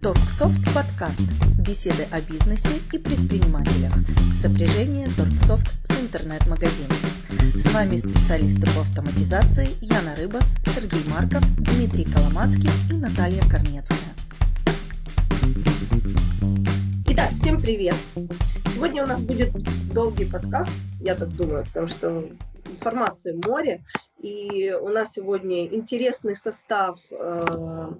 Торксофт подкаст. Беседы о бизнесе и предпринимателях. Сопряжение Торксофт с интернет-магазином. С вами специалисты по автоматизации Яна Рыбас, Сергей Марков, Дмитрий Коломацкий и Наталья Корнецкая. Итак, всем привет! Сегодня у нас будет долгий подкаст, я так думаю, потому что информации море, и у нас сегодня интересный состав э,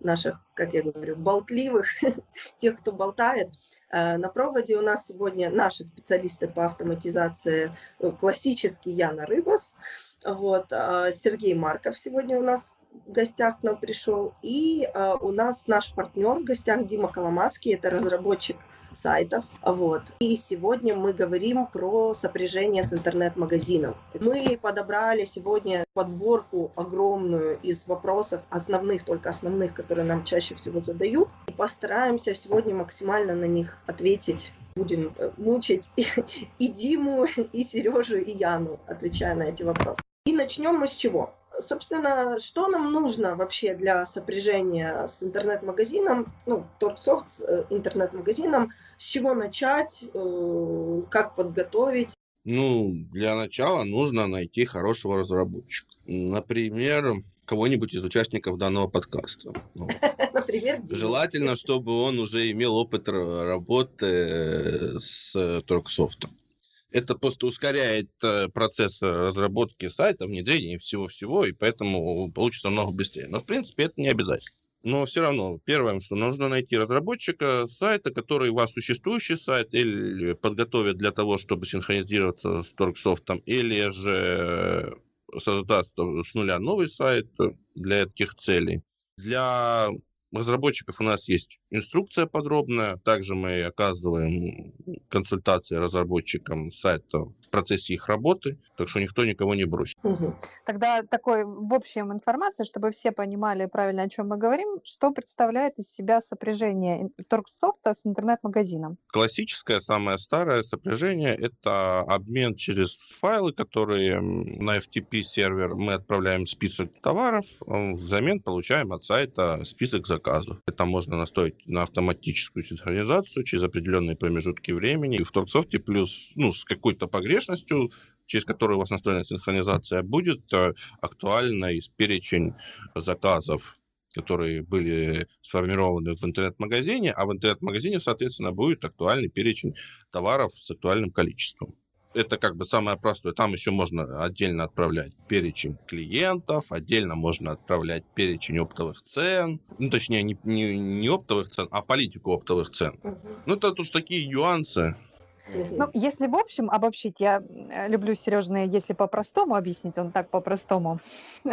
наших, как я говорю, болтливых, тех, кто болтает. Э, на проводе у нас сегодня наши специалисты по автоматизации, э, классический Яна Рыбас, вот, а Сергей Марков сегодня у нас в гостях к нам пришел, и э, у нас наш партнер в гостях Дима Коломацкий, это разработчик сайтов. Вот. И сегодня мы говорим про сопряжение с интернет-магазином. Мы подобрали сегодня подборку огромную из вопросов, основных, только основных, которые нам чаще всего задают. И постараемся сегодня максимально на них ответить будем э, мучить и, и Диму, и Сережу, и Яну, отвечая на эти вопросы. И начнем мы с чего? Собственно, что нам нужно вообще для сопряжения с интернет-магазином, ну, Торксофт с э, интернет-магазином, с чего начать, э, как подготовить? Ну, для начала нужно найти хорошего разработчика. Например, кого-нибудь из участников данного подкаста. Ну, Например, желательно, чтобы он уже имел опыт работы с Торксофтом. Это просто ускоряет э, процесс разработки сайта, внедрения всего-всего, и поэтому получится много быстрее. Но, в принципе, это не обязательно. Но все равно, первое, что нужно найти разработчика сайта, который у вас существующий сайт, или подготовит для того, чтобы синхронизироваться с Торксофтом, или же создаст с нуля новый сайт для этих целей. Для разработчиков у нас есть инструкция подробная. Также мы оказываем консультации разработчикам сайта в процессе их работы, так что никто никого не бросит. Угу. Тогда такой в общем информации, чтобы все понимали правильно, о чем мы говорим, что представляет из себя сопряжение торгсофта с интернет-магазином? Классическое, самое старое сопряжение – это обмен через файлы, которые на FTP-сервер мы отправляем список товаров, а взамен получаем от сайта список заказов. Это можно настроить на автоматическую синхронизацию через определенные промежутки времени. И в Торксофте плюс ну, с какой-то погрешностью через которую у вас настроена синхронизация, будет э, актуальный перечень заказов которые были сформированы в интернет-магазине, а в интернет-магазине, соответственно, будет актуальный перечень товаров с актуальным количеством это как бы самое простое. Там еще можно отдельно отправлять перечень клиентов, отдельно можно отправлять перечень оптовых цен. Ну, точнее, не, не, не оптовых цен, а политику оптовых цен. Угу. Ну, это уж такие нюансы. Ну, если в общем обобщить, я э, люблю Сережные, если по-простому объяснить, он так по-простому.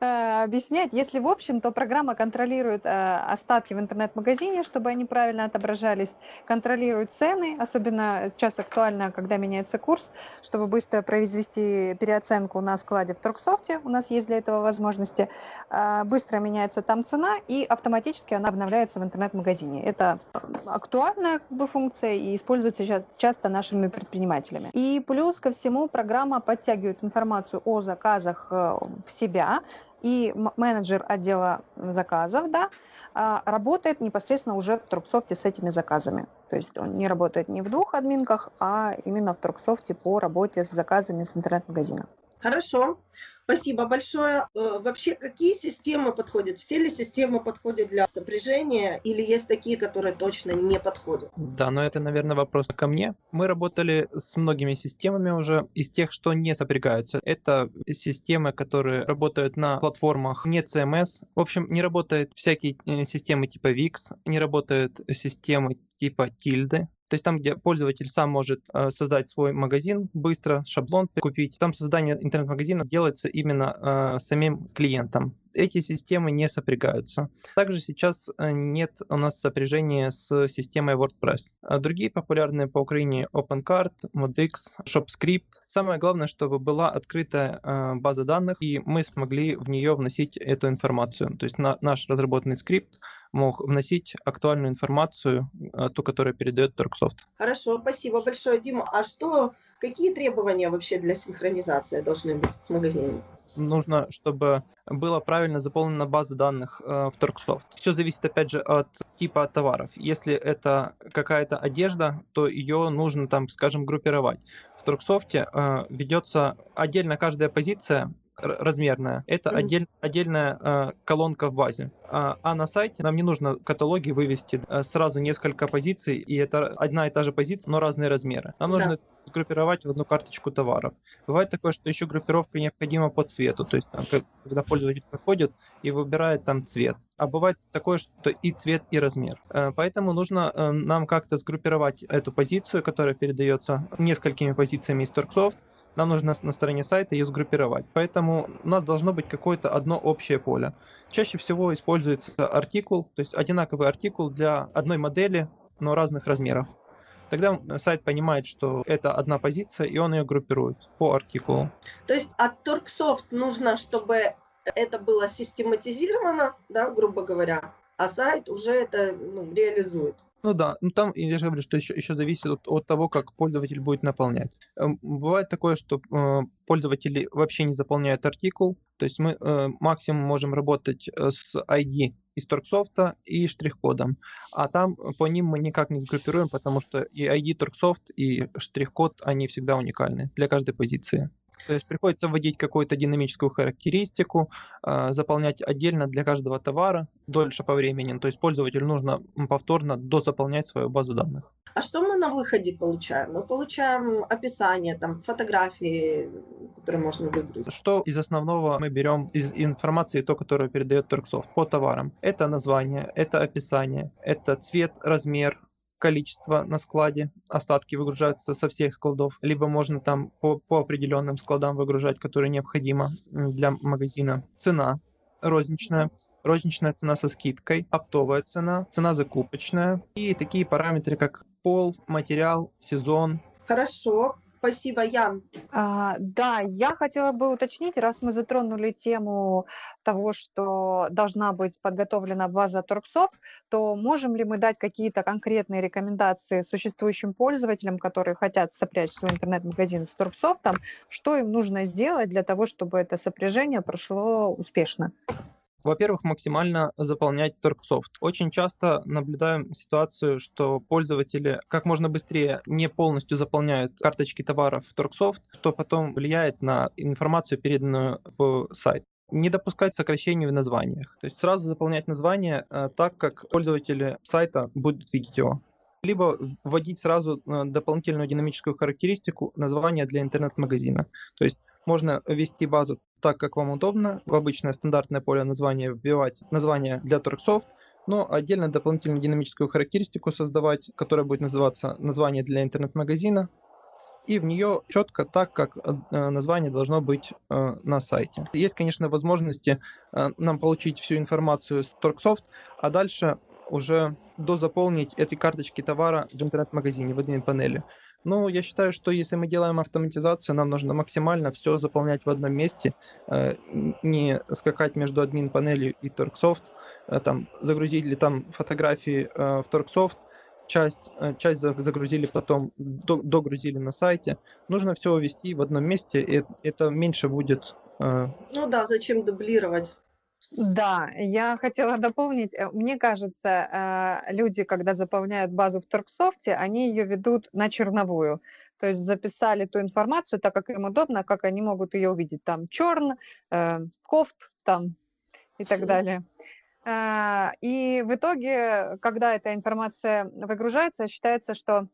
Э, объяснять. Если в общем, то программа контролирует э, остатки в интернет-магазине, чтобы они правильно отображались, контролирует цены, особенно сейчас актуально, когда меняется курс, чтобы быстро произвести переоценку на складе в Торксофте, у нас есть для этого возможности, э, быстро меняется там цена и автоматически она обновляется в интернет-магазине. Это актуальная как бы, функция и используется часто нашими предпринимателями. И плюс ко всему программа подтягивает информацию о заказах в себя, и менеджер отдела заказов, да, а, работает непосредственно уже в Торксофте с этими заказами. То есть он не работает не в двух админках, а именно в Торксофте по работе с заказами с интернет-магазина. Хорошо. Спасибо большое. Э, вообще, какие системы подходят? Все ли системы подходят для сопряжения или есть такие, которые точно не подходят? Да, но это, наверное, вопрос ко мне. Мы работали с многими системами уже из тех, что не сопрягаются. Это системы, которые работают на платформах не CMS. В общем, не работают всякие э, системы типа VIX, не работают системы типа Tilde, то есть там, где пользователь сам может э, создать свой магазин быстро, шаблон купить. Там создание интернет-магазина делается именно э, самим клиентом эти системы не сопрягаются. Также сейчас э, нет у нас сопряжения с системой WordPress. А другие популярные по Украине OpenCart, ModX, ShopScript. Самое главное, чтобы была открытая база данных, и мы смогли в нее вносить эту информацию. То есть на, наш разработанный скрипт мог вносить актуальную информацию, э, ту, которую передает Торксофт. Хорошо, спасибо большое, Дима. А что, какие требования вообще для синхронизации должны быть в магазине? нужно, чтобы была правильно заполнена база данных э, в Торксофт. Все зависит, опять же, от типа товаров. Если это какая-то одежда, то ее нужно там, скажем, группировать. В Торксофте э, ведется отдельно каждая позиция размерная. Это mm-hmm. отдель, отдельная э, колонка в базе. А, а на сайте нам не нужно каталоги вывести э, сразу несколько позиций, и это одна и та же позиция, но разные размеры. Нам нужно это группировать в одну карточку товаров. Бывает такое, что еще группировка необходима по цвету, то есть там, когда пользователь подходит и выбирает там цвет. А бывает такое, что и цвет, и размер. Э, поэтому нужно э, нам как-то сгруппировать эту позицию, которая передается несколькими позициями из Торксофт, нам нужно на стороне сайта ее сгруппировать. Поэтому у нас должно быть какое-то одно общее поле. Чаще всего используется артикул, то есть одинаковый артикул для одной модели, но разных размеров. Тогда сайт понимает, что это одна позиция, и он ее группирует по артикулу. То есть от Торксофт нужно, чтобы это было систематизировано, да, грубо говоря, а сайт уже это ну, реализует. Ну да, ну там я же говорю, что еще, еще зависит от, от того, как пользователь будет наполнять. Эм, бывает такое, что э, пользователи вообще не заполняют артикул, то есть мы э, максимум можем работать э, с ID из Торксофта и штрих-кодом, а там по ним мы никак не сгруппируем, потому что и ID Торксофт, и штрих-код, они всегда уникальны для каждой позиции. То есть приходится вводить какую-то динамическую характеристику, а, заполнять отдельно для каждого товара дольше по времени. То есть пользователю нужно повторно дозаполнять свою базу данных. А что мы на выходе получаем? Мы получаем описание, там, фотографии, которые можно выгрузить. Что из основного мы берем из информации, то, которое передает Торксофт по товарам? Это название, это описание, это цвет, размер, количество на складе, остатки выгружаются со всех складов, либо можно там по, по определенным складам выгружать, которые необходимо для магазина. Цена розничная, розничная цена со скидкой, оптовая цена, цена закупочная и такие параметры, как пол, материал, сезон. Хорошо, Спасибо, Ян. А, да, я хотела бы уточнить, раз мы затронули тему того, что должна быть подготовлена база Торксофт, то можем ли мы дать какие-то конкретные рекомендации существующим пользователям, которые хотят сопрячь свой интернет-магазин с Торксофтом, что им нужно сделать для того, чтобы это сопряжение прошло успешно? Во-первых, максимально заполнять торксофт. Очень часто наблюдаем ситуацию, что пользователи как можно быстрее не полностью заполняют карточки товаров в торксофт, что потом влияет на информацию, переданную в сайт не допускать сокращений в названиях. То есть сразу заполнять название э, так, как пользователи сайта будут видеть его. Либо вводить сразу э, дополнительную динамическую характеристику названия для интернет-магазина. То есть можно ввести базу так, как вам удобно. В обычное стандартное поле названия вбивать название для Торксофт, но отдельно дополнительную динамическую характеристику создавать, которая будет называться название для интернет-магазина, и в нее четко так, как э, название должно быть э, на сайте. Есть, конечно, возможности э, нам получить всю информацию с Торксофт, а дальше уже дозаполнить эти карточки товара в интернет-магазине, в админ панели. Ну, я считаю, что если мы делаем автоматизацию, нам нужно максимально все заполнять в одном месте, э, не скакать между админ панелью и Торксофт, э, там загрузили там фотографии э, в Торксофт, часть, часть загрузили потом, догрузили на сайте. Нужно все ввести в одном месте, и это меньше будет. Ну да, зачем дублировать? Да, я хотела дополнить. Э, мне кажется, э, люди, когда заполняют базу в Торксофте, они ее ведут на черновую. То есть записали ту информацию так, как им удобно, как они могут ее увидеть. Там черн, э, кофт там и так далее. И в итоге, когда эта информация выгружается, считается, что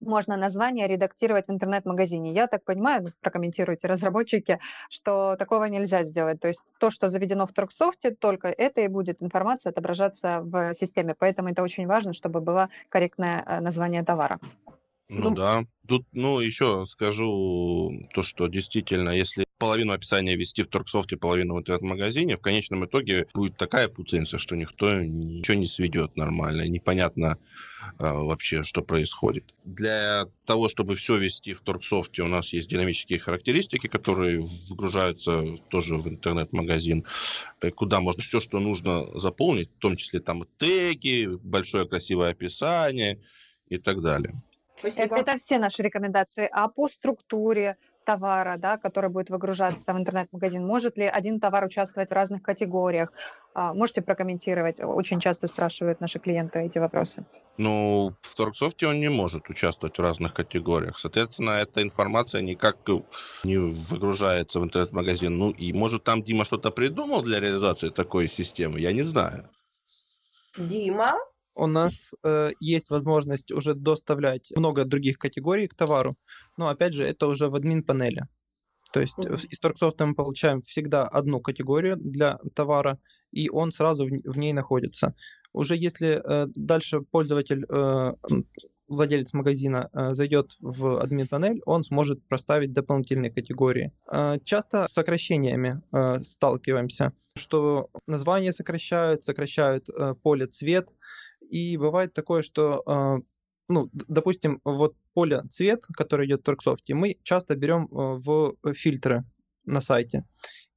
можно название редактировать в интернет-магазине. Я так понимаю, ну, прокомментируйте разработчики, что такого нельзя сделать. То есть то, что заведено в Торксофте, только это и будет информация отображаться в системе. Поэтому это очень важно, чтобы было корректное э, название товара. Ну, ну да. Тут, ну, еще скажу то, что действительно, если половину описания вести в Торксофте, половину в интернет-магазине, в конечном итоге будет такая путаница, что никто ничего не сведет нормально. Непонятно а, вообще, что происходит. Для того, чтобы все вести в Торксофте, у нас есть динамические характеристики, которые выгружаются тоже в интернет-магазин, э, куда можно все, что нужно заполнить, в том числе там теги, большое красивое описание и так далее. Это, это все наши рекомендации. А по структуре, товара, да, который будет выгружаться в интернет-магазин? Может ли один товар участвовать в разных категориях? А, можете прокомментировать? Очень часто спрашивают наши клиенты эти вопросы. Ну, в Торксофте он не может участвовать в разных категориях. Соответственно, эта информация никак не выгружается в интернет-магазин. Ну, и может там Дима что-то придумал для реализации такой системы, я не знаю. Дима? У нас э, есть возможность уже доставлять много других категорий к товару, но опять же это уже в админ-панели. То есть mm-hmm. из Торксофта мы получаем всегда одну категорию для товара, и он сразу в, в ней находится. Уже если э, дальше пользователь, э, владелец магазина э, зайдет в админ-панель, он сможет проставить дополнительные категории. Э, часто с сокращениями э, сталкиваемся, что название сокращают, сокращают э, поле цвет, и бывает такое, что, э, ну, допустим, вот поле цвет, который идет в Торксофте, мы часто берем э, в фильтры на сайте.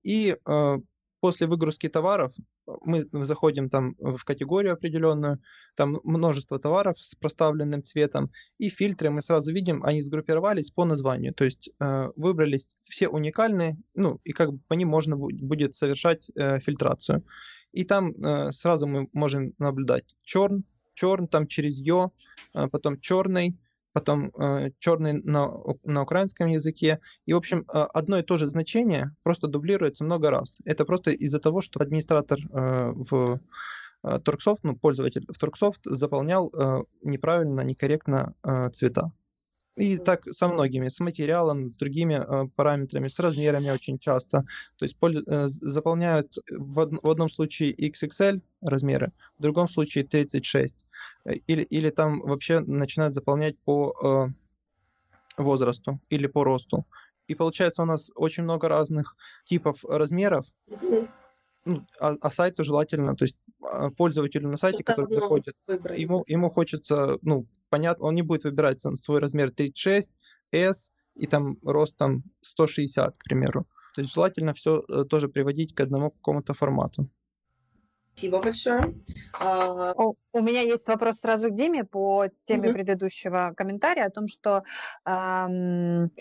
И э, после выгрузки товаров мы заходим там в категорию определенную, там множество товаров с проставленным цветом, и фильтры мы сразу видим, они сгруппировались по названию, то есть э, выбрались все уникальные, ну и как бы по ним можно будет совершать э, фильтрацию. И там э, сразу мы можем наблюдать черн, черн там через ё, э, потом черный, потом э, черный на, на украинском языке. И, в общем, э, одно и то же значение просто дублируется много раз. Это просто из-за того, что администратор э, в э, Торксофт, ну, пользователь в Торксофт заполнял э, неправильно, некорректно э, цвета. И так со многими, с материалом, с другими э, параметрами, с размерами очень часто. То есть польз... э, заполняют в, од... в одном случае XXL размеры, в другом случае 36. Э, или, или там вообще начинают заполнять по э, возрасту или по росту. И получается у нас очень много разных типов размеров. Ну, а, а сайту желательно, то есть а, пользователю на сайте, который заходит, ему, ему хочется, ну, понятно, он не будет выбирать там, свой размер 36, S и там рост там 160, к примеру. То есть желательно все э, тоже приводить к одному какому-то формату. Спасибо большое. А... У меня есть вопрос сразу к Диме по теме угу. предыдущего комментария о том, что эм,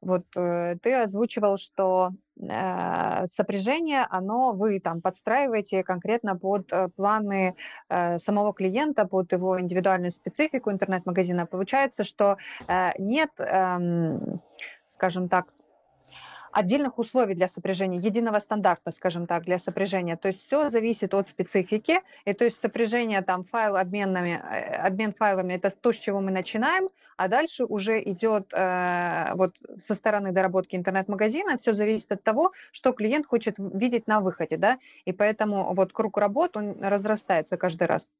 вот э, ты озвучивал, что э, сопряжение, оно вы там подстраиваете конкретно под э, планы э, самого клиента, под его индивидуальную специфику интернет-магазина. Получается, что э, нет, э, скажем так, отдельных условий для сопряжения, единого стандарта, скажем так, для сопряжения. То есть все зависит от специфики, и то есть сопряжение там файл обменными, э, обмен файлами это то, с чего мы начинаем, а дальше уже идет э, вот со стороны доработки интернет-магазина, все зависит от того, что клиент хочет видеть на выходе, да, и поэтому вот круг работ, он разрастается каждый раз.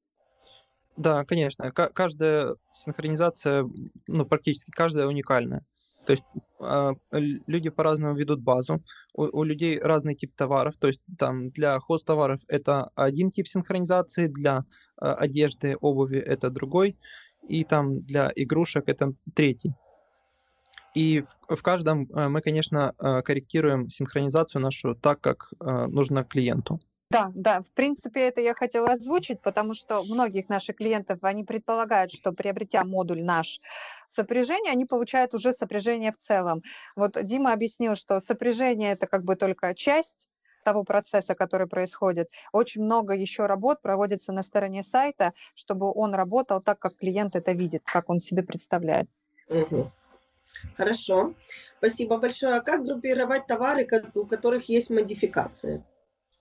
Да, конечно. Каждая синхронизация, ну, практически каждая уникальная. То есть э, люди по-разному ведут базу, у, у людей разный тип товаров, то есть там для хост товаров это один тип синхронизации, для э, одежды, обуви это другой, и там для игрушек это третий. И в, в каждом э, мы, конечно, э, корректируем синхронизацию нашу так, как э, нужно клиенту. Да, да, в принципе, это я хотела озвучить, потому что многих наших клиентов, они предполагают, что приобретя модуль наш сопряжение, они получают уже сопряжение в целом. Вот Дима объяснил, что сопряжение – это как бы только часть того процесса, который происходит. Очень много еще работ проводится на стороне сайта, чтобы он работал так, как клиент это видит, как он себе представляет. Угу. Хорошо. Спасибо большое. А как группировать товары, у которых есть модификации?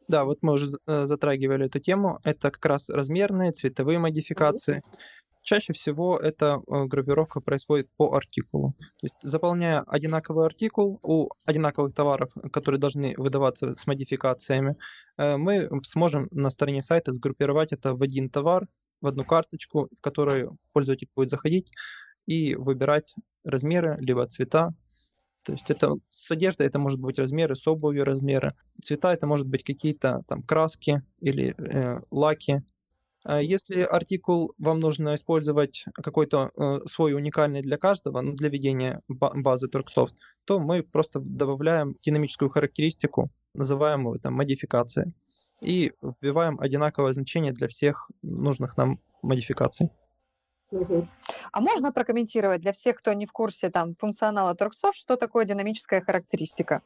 Да, вот мы уже э, затрагивали эту тему. Это как раз размерные, цветовые модификации. Mm-hmm. Чаще всего эта э, группировка происходит по артикулу. То есть, заполняя одинаковый артикул у одинаковых товаров, которые должны выдаваться с модификациями, э, мы сможем на стороне сайта сгруппировать это в один товар, в одну карточку, в которую пользователь будет заходить и выбирать размеры, либо цвета, то есть это с одеждой это может быть размеры, с обувью размеры. Цвета это может быть какие-то там краски или э, лаки. А если артикул вам нужно использовать какой-то э, свой уникальный для каждого, ну, для ведения базы Turksoft, то мы просто добавляем динамическую характеристику, называемую там модификацией, и вбиваем одинаковое значение для всех нужных нам модификаций. Угу. А можно прокомментировать для всех, кто не в курсе там функционала Торксофт, что такое динамическая характеристика?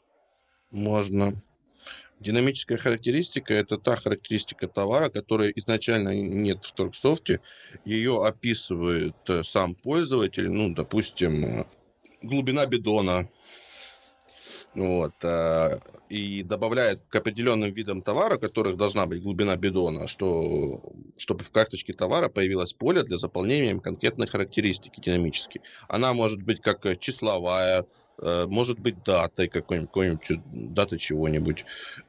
Можно. Динамическая характеристика – это та характеристика товара, которая изначально нет в Торксофте. Ее описывает э, сам пользователь, ну, допустим, э, глубина бидона, вот, э, и добавляет к определенным видам товара, которых должна быть глубина бидона, что, чтобы в карточке товара появилось поле для заполнения конкретной характеристики динамически. Она может быть как числовая, может быть датой какой-нибудь, какой-нибудь датой чего-нибудь,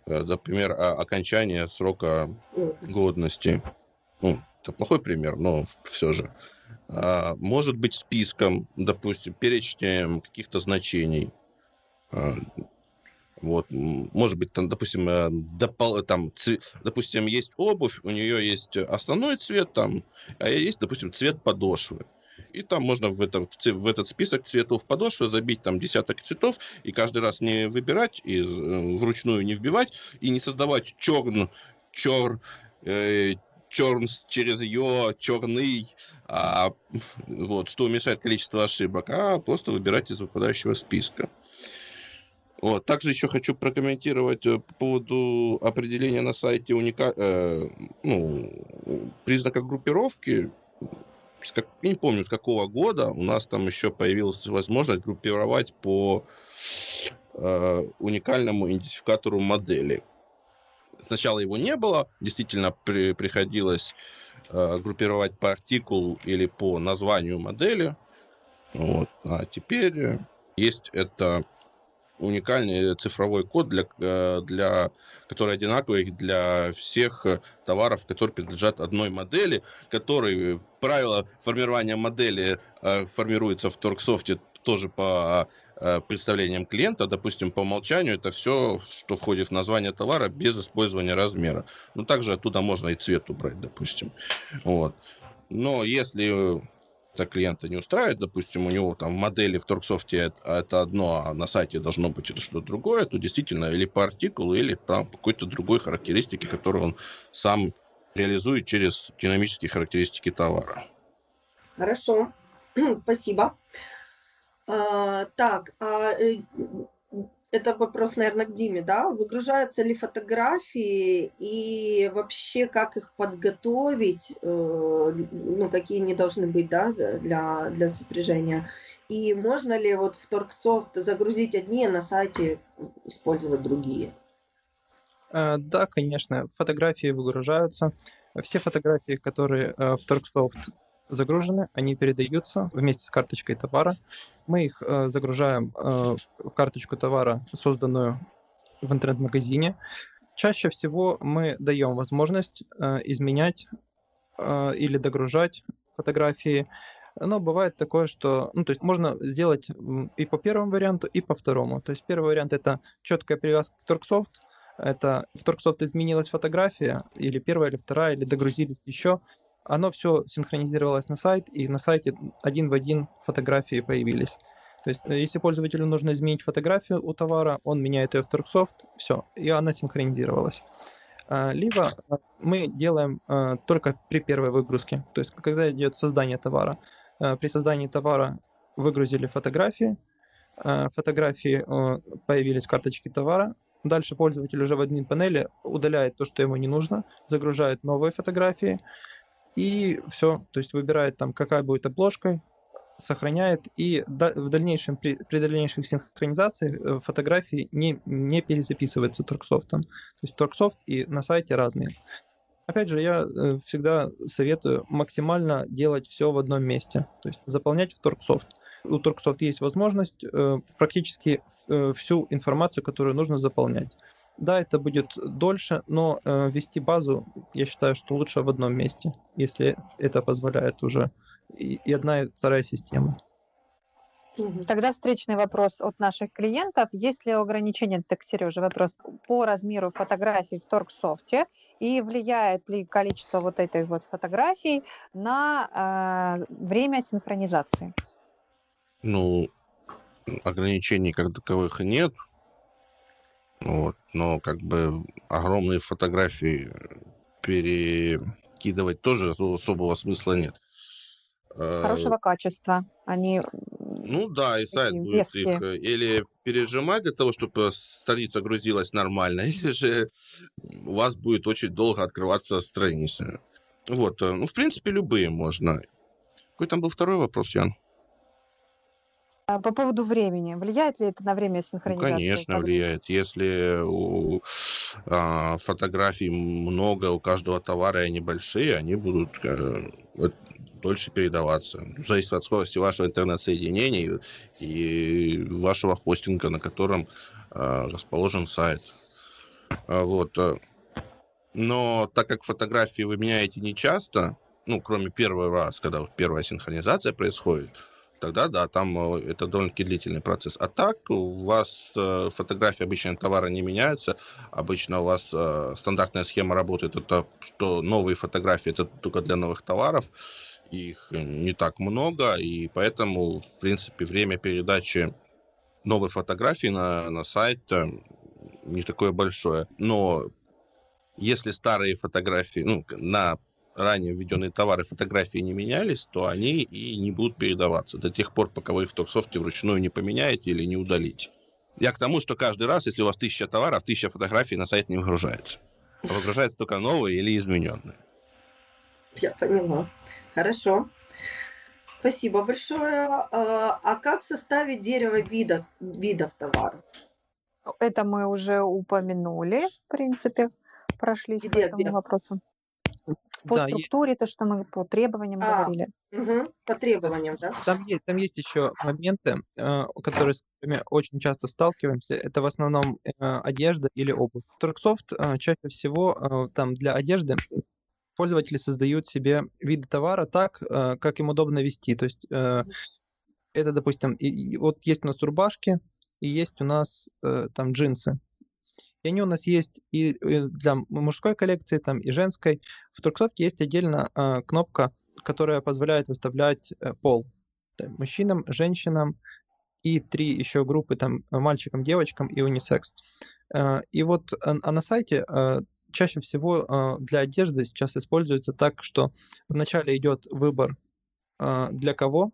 э, например, окончание срока годности. Ну, это плохой пример, но все же. А, может быть списком, допустим, перечнем каких-то значений. А, вот, может быть, там, допустим, э, допол, там, цвет, допустим, есть обувь, у нее есть основной цвет, там, а есть, допустим, цвет подошвы. И там можно в, этом, в этот список цветов подошвы забить там десяток цветов и каждый раз не выбирать и э, вручную не вбивать и не создавать черн, чер, э, черн через ее, черный, а, вот, что уменьшает количество ошибок, а просто выбирать из выпадающего списка. Вот. Также еще хочу прокомментировать э, по поводу определения на сайте уника... э, ну, признака группировки. Как... Не помню, с какого года у нас там еще появилась возможность группировать по э, уникальному идентификатору модели. Сначала его не было, действительно при... приходилось э, группировать по артикулу или по названию модели. Вот. А теперь есть это уникальный цифровой код, для, э, для, который одинаковый для всех э, товаров, которые принадлежат одной модели, который правила формирования модели э, формируется в Торксофте тоже по представлениям клиента, допустим, по умолчанию, это все, что входит в название товара без использования размера. Ну, также оттуда можно и цвет убрать, допустим. Вот. Но если это клиента не устраивает, допустим, у него там в модели в Торксофте это, это одно, а на сайте должно быть это что-то другое, то действительно или по артикулу, или по какой-то другой характеристике, которую он сам реализует через динамические характеристики товара. Хорошо, спасибо. А, так, а э, это вопрос, наверное, к Диме, да? Выгружаются ли фотографии и вообще как их подготовить, э, ну, какие они должны быть, да, для, для сопряжения? И можно ли вот в Торксофт загрузить одни, а на сайте использовать другие? Э, да, конечно, фотографии выгружаются. Все фотографии, которые э, в Торксофт загружены, они передаются вместе с карточкой товара. Мы их э, загружаем э, в карточку товара, созданную в интернет-магазине. Чаще всего мы даем возможность э, изменять э, или догружать фотографии. Но бывает такое, что, ну, то есть можно сделать и по первому варианту, и по второму. То есть первый вариант это четкая привязка к Торксофт. Это в Торксофт изменилась фотография, или первая, или вторая, или догрузились еще, оно все синхронизировалось на сайт, и на сайте один в один фотографии появились. То есть, э, если пользователю нужно изменить фотографию у товара, он меняет ее в Turksoft, все, и она синхронизировалась. А, либо а, мы делаем а, только при первой выгрузке, то есть когда идет создание товара. При создании товара выгрузили фотографии, фотографии появились в карточке товара, дальше пользователь уже в админ панели удаляет то, что ему не нужно, загружает новые фотографии, и все, то есть выбирает там, какая будет обложка, сохраняет, и в дальнейшем, при, при дальнейших синхронизациях э, фотографии не, не перезаписываются Торксофтом. То есть Торксофт и на сайте разные. Опять же, я э, всегда советую максимально делать все в одном месте, то есть заполнять в Торксофт. У Торксофт есть возможность э, практически всю информацию, которую нужно заполнять. Да, это будет дольше, но э, вести базу, я считаю, что лучше в одном месте, если это позволяет уже и, и одна, и вторая система. Тогда встречный вопрос от наших клиентов. Есть ли ограничения, так, Сережа, вопрос по размеру фотографий в Торксофте и влияет ли количество вот этой вот фотографий на э, время синхронизации? Ну, ограничений как таковых нет. Вот. Но как бы огромные фотографии перекидывать тоже особого смысла нет. э, Хорошего качества. Они ну да, и сайт будет их веские. э, или пережимать для того, чтобы страница грузилась нормально, или же у вас будет очень долго открываться страница. Вот, э, ну, в принципе, любые можно. Какой там был второй вопрос, Ян? А По поводу времени. Влияет ли это на время Ну, синхронизации? конечно, Как- влияет. Если у а, фотографий много, у каждого товара и они большие, они будут э, вот дольше передаваться. Зависит от скорости вашего интернет-соединения и и вашего хостинга, на котором а, расположен сайт. А, Вот. э, Но так как фотографии вы меняете не часто, ну, кроме первый раз, когда вот первая синхронизация происходит, тогда да, там э, это довольно-таки длительный процесс. А так у вас э, фотографии обычно товара не меняются. Обычно у вас э, стандартная схема работает, это что новые фотографии это только для новых товаров. Их не так много, и поэтому, в принципе, время передачи новой фотографии на, на сайт не такое большое. Но если старые фотографии, ну, на ранее введенные товары фотографии не менялись, то они и не будут передаваться до тех пор, пока вы их в Торксофте вручную не поменяете или не удалите. Я к тому, что каждый раз, если у вас тысяча товаров, тысяча фотографий на сайт не выгружается. А выгружается только новые или измененные. Я поняла. Хорошо. Спасибо большое. А а как составить дерево вида, видов товаров? Это мы уже упомянули, в принципе, прошлись по Где, этому где? вопросу. По Да, структуре, то, что мы по требованиям А, говорили. Мгм. По требованиям, да? Там есть, там есть еще моменты, э, которые с которыми очень часто сталкиваемся. Это в основном э, одежда или обувь. Торксофт э, чаще всего э, там для одежды пользователи создают себе виды товара так, э, как им удобно вести. То есть э, это, допустим, и- и вот есть у нас рубашки и есть у нас э, там джинсы. И они у нас есть и для мужской коллекции, там и женской. В Торксофте есть отдельно э, кнопка, которая позволяет выставлять э, пол там, мужчинам, женщинам и три еще группы там мальчикам, девочкам и унисекс. Э, И вот а а на сайте э, чаще всего э, для одежды сейчас используется так, что вначале идет выбор э, для кого,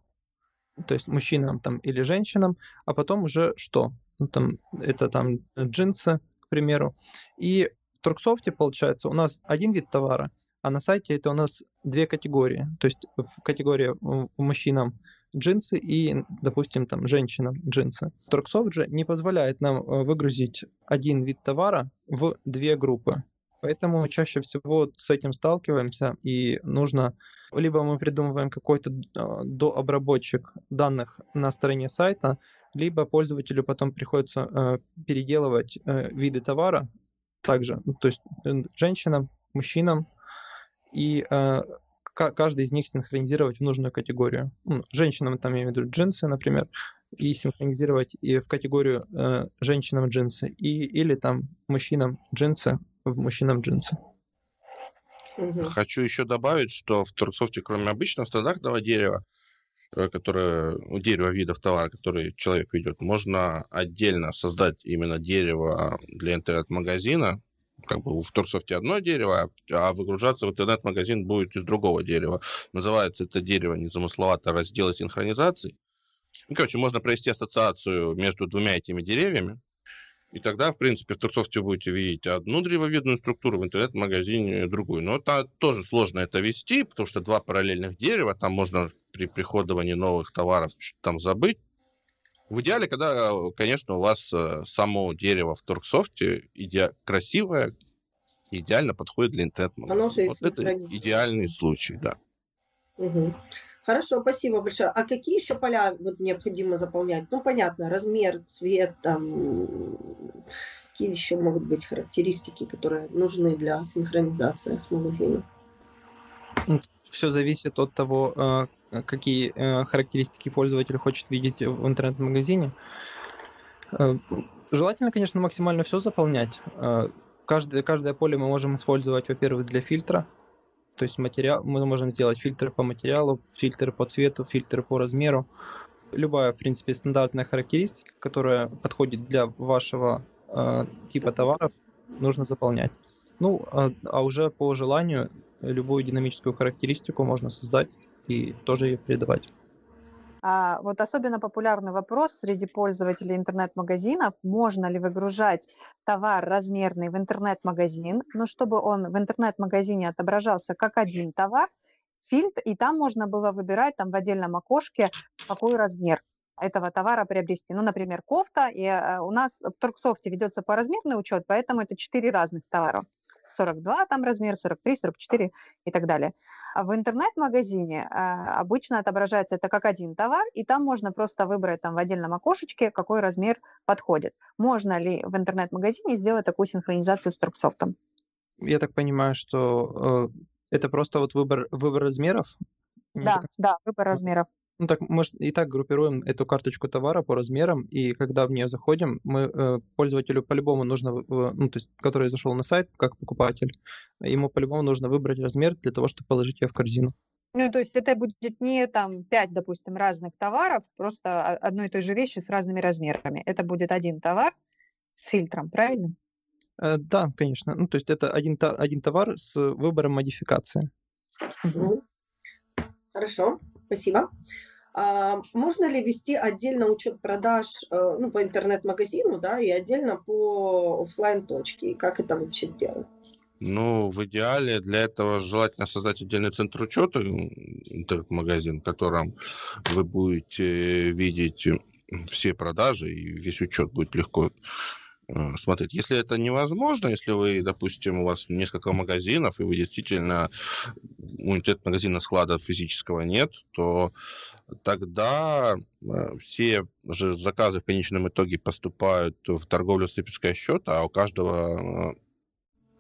то есть мужчинам там или женщинам, а потом уже что? Ну, там, это там джинсы, примеру. И в Торксофте, получается, у нас один вид товара, а на сайте это у нас две категории. То есть в категории мужчинам джинсы и, допустим, там женщинам джинсы. Торксофт же не позволяет нам э, выгрузить один вид товара в две группы. Поэтому чаще всего с этим сталкиваемся, и нужно либо мы придумываем какой-то э, дообработчик данных на стороне сайта, либо пользователю потом приходится э, переделывать э, виды товара также, ну, то есть женщинам, мужчинам, и э, ка- каждый из них синхронизировать в нужную категорию. Ну, женщинам там я имею в виду джинсы, например, и синхронизировать и в категорию э, женщинам джинсы, и, или там мужчинам джинсы в мужчинам джинсы. Хочу еще добавить, что в Торксофте, кроме обычного стандартного дерева, которое, ну, дерево видов товара, который человек ведет, можно отдельно создать именно дерево для интернет-магазина. Как бы в Торксофте одно дерево, а а выгружаться в интернет-магазин будет из другого дерева. Называется это дерево незамысловато раздела синхронизации. Ну, короче, можно провести ассоциацию между двумя этими деревьями. И тогда, в принципе, в Торксофте вы будете видеть одну древовидную структуру, в интернет-магазине другую. Но это тоже сложно это вести, потому что два параллельных дерева, там можно при приходовании новых товаров там забыть. В идеале, когда, конечно, у вас э, само дерево в Торксофте иде- красивое, идеально подходит для интернет-магазина. Вот это идеальный случай, да. Мгм. Хорошо, спасибо большое. А какие еще поля вот необходимо заполнять? Ну, понятно, размер, цвет, там, какие еще могут быть характеристики, которые нужны для синхронизации с магазином? Все зависит от того, э, какие э, характеристики пользователь хочет видеть в интернет-магазине. Э, Желательно, конечно, максимально все заполнять. Каждое, каждое поле мы можем использовать, во-первых, для фильтра. То есть материал, мы можем сделать фильтры по материалу, фильтры по цвету, фильтры по размеру. Любая, в принципе, стандартная характеристика, которая подходит для вашего э, типа товаров, нужно заполнять. Ну, а, а уже по желанию любую динамическую характеристику можно создать и тоже ее передавать. А вот особенно популярный вопрос среди пользователей интернет-магазинов, можно ли выгружать товар размерный в интернет-магазин, но чтобы он в интернет-магазине отображался как один товар, фильтр, и там можно было выбирать там в отдельном окошке, какой размер этого товара приобрести. Ну, например, кофта, и э, у нас в Торксофте ведется по размерный учет, поэтому это четыре разных товара. 42 там размер, 43, 44 и так далее. А в интернет-магазине э, обычно отображается это как один товар, и там можно просто выбрать там в отдельном окошечке, какой размер подходит. Можно ли в интернет-магазине сделать такую синхронизацию с Торксофтом? Я так понимаю, что э, это просто вот выбор, выбор размеров? Да, да, выбор размеров. Ну так мы и так группируем эту карточку товара по размерам, и когда в нее заходим, мы э, пользователю по-любому нужно, ну то есть, который зашел на сайт как покупатель, ему по-любому нужно выбрать размер для того, чтобы положить ее в корзину. Ну, то есть это будет не там пять, допустим, разных товаров, просто одной и той же вещи с разными размерами. Это будет один товар с фильтром, правильно? Э, да, конечно. Ну, то есть это один, один товар с выбором модификации. Хорошо, спасибо. А можно ли вести отдельно учет продаж э, ну, по интернет-магазину, да, и отдельно по офлайн точке? Как это вообще сделать? Ну, в идеале для этого желательно создать отдельный центр учета, интернет-магазин, в котором вы будете видеть все продажи и весь учет будет легко смотреть. Если это невозможно, если вы, допустим, у вас несколько магазинов, и вы действительно у интернет-магазина склада физического нет, то тогда э, все же заказы в конечном итоге поступают в торговлю с счета, а у каждого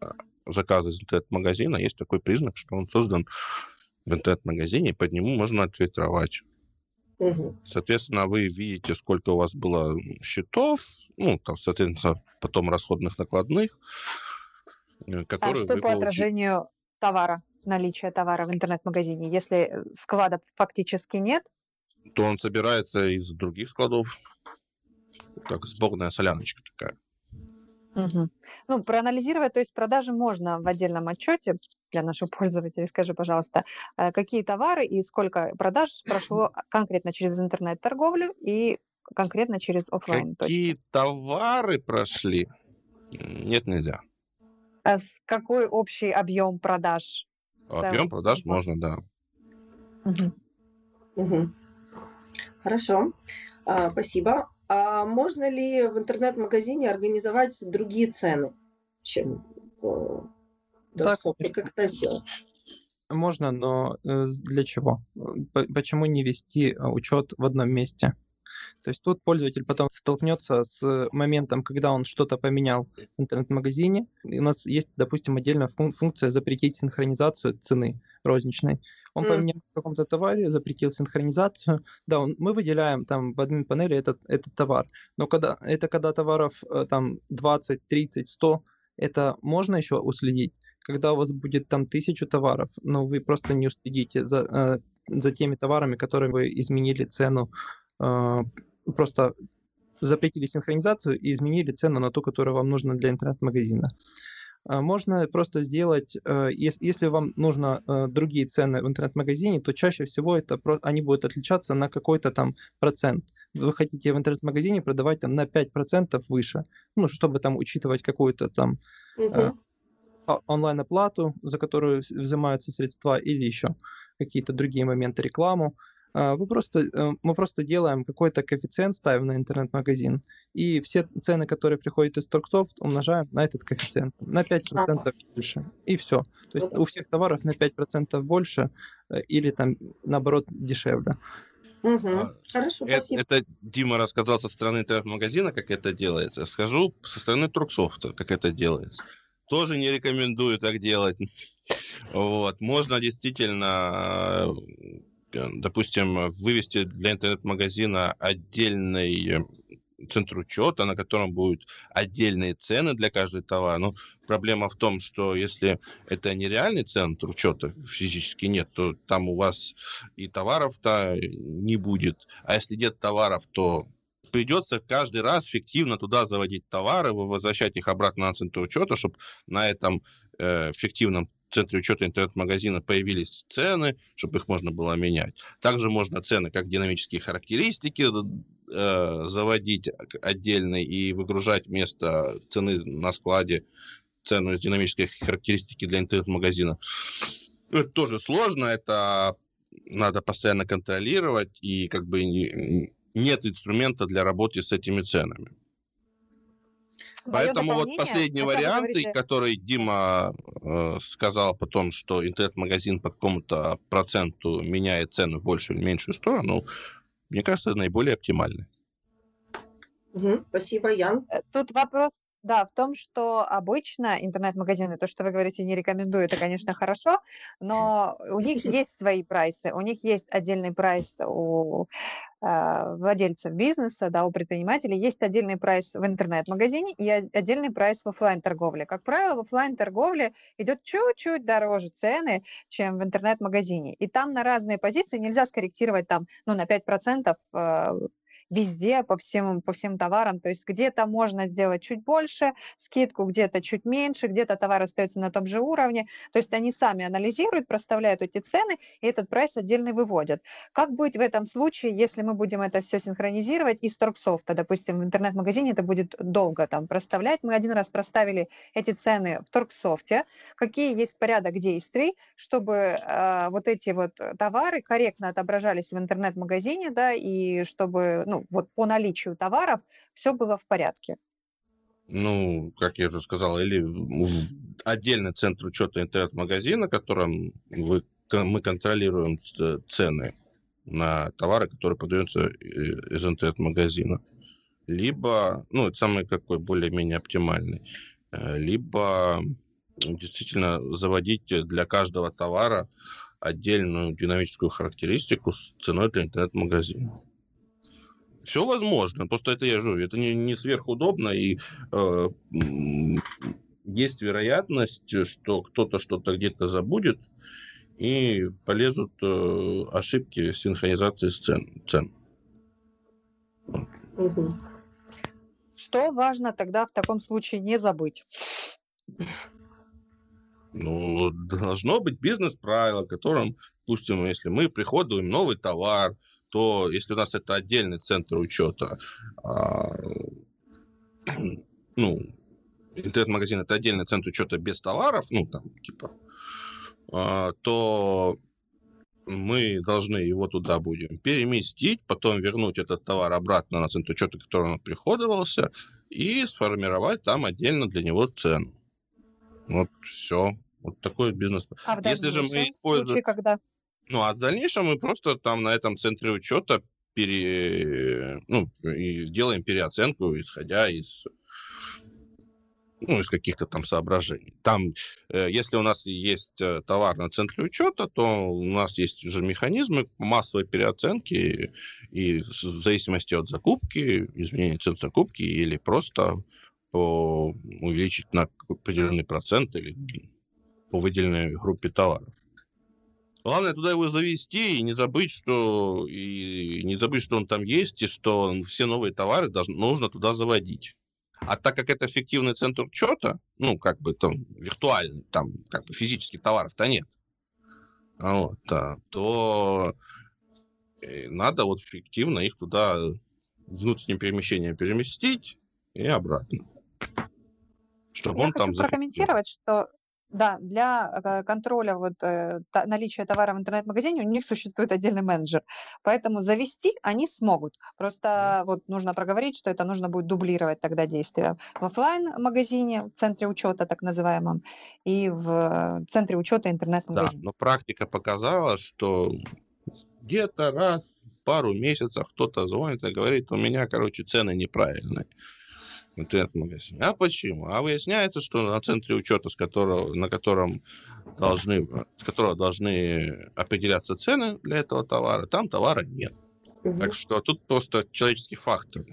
э, заказа из интернет-магазина есть такой признак, что он создан в интернет-магазине, и под нему можно отфильтровать. Угу. Соответственно, вы видите, сколько у вас было счетов, ну, там, соответственно, потом расходных накладных, э, которые... А что по получили... отражению товара, наличия товара в интернет-магазине? Если складов фактически нет, то он собирается из других складов. Как сборная соляночка такая. Угу. Ну, проанализировать, то есть продажи можно в отдельном отчете для наших пользователей. Скажи, пожалуйста, э, какие товары и сколько продаж прошло конкретно через интернет-торговлю и конкретно через офлайн Какие товары прошли? Нет, нельзя. А какой общий объем продаж? Объем продаж можно, да. Угу. Угу. Хорошо, а, спасибо. А можно ли в интернет-магазине организовать другие цены, чем в да, как это сделать? Можно, но э, для чего? Почему не вести а, учет в одном месте? То есть тут пользователь потом столкнется с моментом, когда он что-то поменял в интернет-магазине. И у нас есть, допустим, отдельная функция запретить синхронизацию цены розничной. Он mm. поменял в каком-то товаре, запретил синхронизацию. Да, он, мы выделяем там в админ панели этот, этот товар. Но когда, это когда товаров э, там 20, 30, 100, это можно еще уследить. Когда у вас будет там тысячу товаров, но вы просто не уследите за, э, за теми товарами, которые вы изменили цену, э, просто запретили синхронизацию и изменили цену на ту, которая вам нужна для интернет-магазина. А, можно просто сделать, э, если вам нужно э, другие цены в интернет-магазине, то чаще всего это они будут отличаться на какой-то там процент. Вы хотите в интернет-магазине продавать там на 5% выше, ну, чтобы там учитывать какую-то там угу. онлайн-оплату, за которую взимаются средства, или еще какие-то другие моменты, рекламу. А, вы просто, э, мы просто делаем какой-то коэффициент, ставим на интернет-магазин, и все цены, которые приходят из Торксофт, умножаем на этот коэффициент, на 5% больше, и все. То есть у всех товаров на 5% больше э, или там, наоборот, дешевле. Угу. Хорошо, это, спасибо. Это Дима рассказал со стороны интернет-магазина, как это делается. Скажу со стороны Торксофта, как это делается. Тоже не рекомендую так делать. Вот. Можно действительно Э, допустим, вывести для интернет-магазина отдельный центр учета, на котором будут отдельные цены для каждого товара. Но проблема в том, что если это не реальный центр учета, физически нет, то там у вас и товаров-то не будет. А если нет товаров, то придется каждый раз фиктивно туда заводить товары, возвращать их обратно на центр учета, чтобы на этом э, фиктивном центре учета интернет-магазина появились цены, чтобы их можно было менять. Также можно цены как динамические характеристики э, заводить отдельно и выгружать вместо цены на складе цену из динамической характеристики для интернет-магазина. Это тоже сложно, это надо постоянно контролировать, и как бы нет инструмента для работы с этими ценами. Поэтому вот последний вариант, говорите... который Дима э, сказал потом, что интернет-магазин по какому-то проценту меняет цену в большую или меньшую сторону, мне кажется, наиболее оптимальный. Угу, спасибо, Ян. Э, тут вопрос да, в том, что обычно интернет-магазины, то, что вы говорите, не рекомендую, это, конечно, хорошо, но у них есть свои прайсы, у них есть отдельный прайс у э, владельцев бизнеса, да, у предпринимателей, есть отдельный прайс в интернет-магазине и отдельный прайс в офлайн торговле Как правило, в офлайн торговле идет чуть-чуть дороже цены, чем в интернет-магазине. И там на разные позиции нельзя скорректировать там, ну, на 5% э, везде по всем, по всем товарам. То есть где-то можно сделать чуть больше скидку, где-то чуть меньше, где-то товар остается на том же уровне. То есть они сами анализируют, проставляют эти цены и этот прайс отдельно выводят. Как быть в этом случае, если мы будем это все синхронизировать из торгсофта? Допустим, в интернет-магазине это будет долго там проставлять. Мы один раз проставили эти цены в торгсофте. Какие есть порядок действий, чтобы э, вот эти вот товары корректно отображались в интернет-магазине, да, и чтобы, ну, вот по наличию товаров все было в порядке? Ну, как я уже сказал, или отдельный центр учета интернет-магазина, которым вы, мы контролируем цены на товары, которые продаются из интернет-магазина. Либо, ну, это самый какой более-менее оптимальный, э, либо действительно заводить для каждого товара отдельную динамическую характеристику с ценой для интернет-магазина. Все возможно, просто это я живу, это не, не сверхудобно, и э, есть вероятность, что кто-то что-то где-то забудет, и полезут э, ошибки синхронизации цен. цен. Что важно тогда в таком случае не забыть? Ну, должно быть бизнес-правило, которым, допустим, если мы приходим новый товар, то если у нас это отдельный центр учета, а, ну, интернет-магазин это отдельный центр учета без товаров, ну, там, типа, а, то мы должны его туда будем переместить, потом вернуть этот товар обратно на центр учета, который он приходовался, и сформировать там отдельно для него цену. Вот все. Вот такой бизнес. А в Если же мы используем... случае, когда ну, а в дальнейшем мы просто там на этом центре учета пере... ну, и делаем переоценку, исходя из ну, из каких-то там соображений. Там, э, если у нас есть э, товар на центре учета, то у нас есть уже механизмы массовой переоценки, и в зависимости от закупки, изменения цен закупки, или просто по увеличить на определенный процент или по выделенной группе товаров. Главное туда его завести и не забыть, что и не забыть, что он там есть, и что все новые товары должны, нужно туда заводить. А так как это эффективный центр учета, ну, как бы там виртуальный, там как бы физических товаров-то нет, вот, да, то э, надо вот эффективно их туда внутренним перемещением переместить и обратно. Чтобы Я он хочу там прокомментировать, что да, для э, контроля вот, э, наличия товара в интернет-магазине у них существует отдельный менеджер. Поэтому завести они смогут. Просто вот нужно проговорить, что это нужно будет дублировать тогда действия в офлайн магазине в центре учета так называемом, и в центре учета Да, интернет-магазина. но практика показала, что где-то раз в пару месяцев кто-то звонит и говорит, у меня, короче, цены неправильные интернет-магазине. А почему? А выясняется, что на центре учета, с которого, на котором должны, с которого должны определяться цены для этого товара, там товара нет. Угу. Так что тут просто человеческий фактор.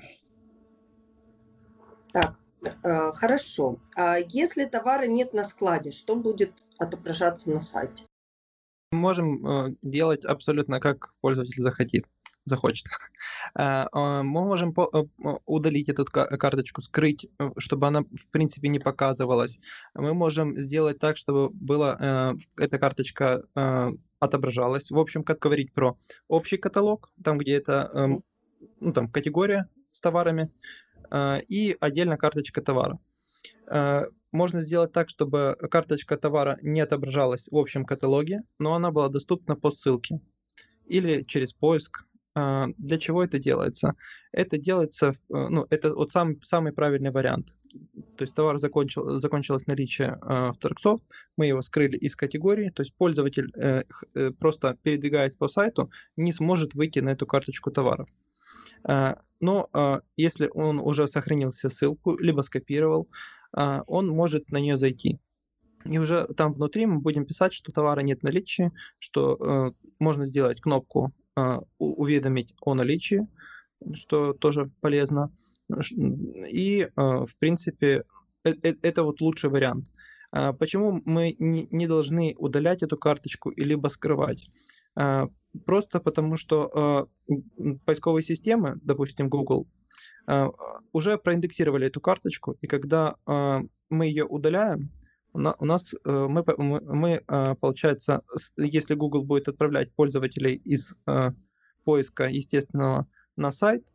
Так, э, хорошо. А если товара нет на складе, что будет отображаться на сайте? Мы можем э, делать абсолютно как пользователь захотит. Захочет. Э, мы можем удалить эту карточку, скрыть, чтобы она, в принципе, не показывалась. Мы можем сделать так, чтобы была эта карточка отображалась. В общем, как говорить про общий каталог, там, где это эм, ну, там, категория с товарами, и отдельно карточка товара можно сделать так, чтобы карточка товара не отображалась в общем каталоге, но она была доступна по ссылке или через поиск. А, для чего это делается? Это делается, э, ну, это вот сам, самый правильный вариант. То есть товар закончил, закончилось наличие э, в Торксофт, мы его скрыли из категории, то есть пользователь, э, э, просто передвигаясь по сайту, не сможет выйти на эту карточку товаров. Э, но э, если он уже сохранил себе ссылку, либо скопировал, а, он может на нее зайти. И уже там внутри мы будем писать, что товара нет в наличии, что э, можно сделать кнопку э, «Уведомить о наличии», что тоже полезно. И, э, в принципе, э, э, это вот лучший вариант. А почему мы не должны удалять эту карточку и либо скрывать? А, просто потому, что поисковые системы, допустим, Google, а, уже проиндексировали эту карточку, и когда а, мы ее удаляем, у нас э, мы, мы а, получается, если Google будет отправлять пользователей из поиска естественного на сайт,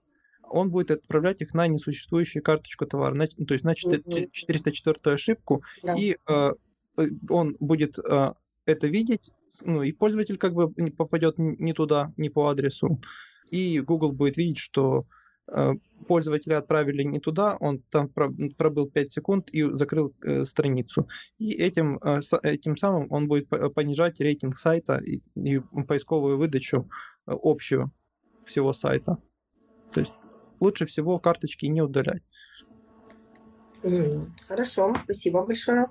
он будет отправлять их на несуществующую карточку товара, на, то есть на 404 ошибку, да. и э, он будет э, это видеть, ну и пользователь как бы попадет не туда, не по адресу, и Google будет видеть, что Э, пользователя отправили не туда, он там пробыл 5 секунд и закрыл э, страницу. И этим, э, этим самым он будет понижать рейтинг сайта и, и поисковую выдачу э, общую всего сайта. То есть лучше всего карточки не удалять. Хорошо, спасибо большое.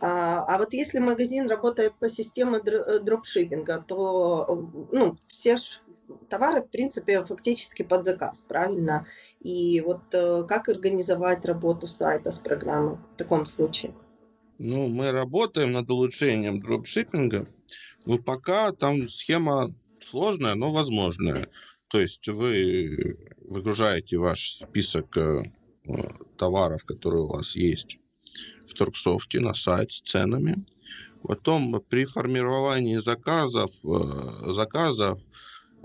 А, а вот если магазин работает по системе э, дропшиппинга, то ну, все товары, в принципе, фактически под заказ, правильно? И вот э, как организовать работу сайта с программой в таком случае? Ну, мы работаем над улучшением дропшиппинга, но пока там схема сложная, но возможная. То есть вы выгружаете ваш список э, товаров, которые у вас есть в Торксофте на сайт с ценами. Потом при формировании заказов, э, заказов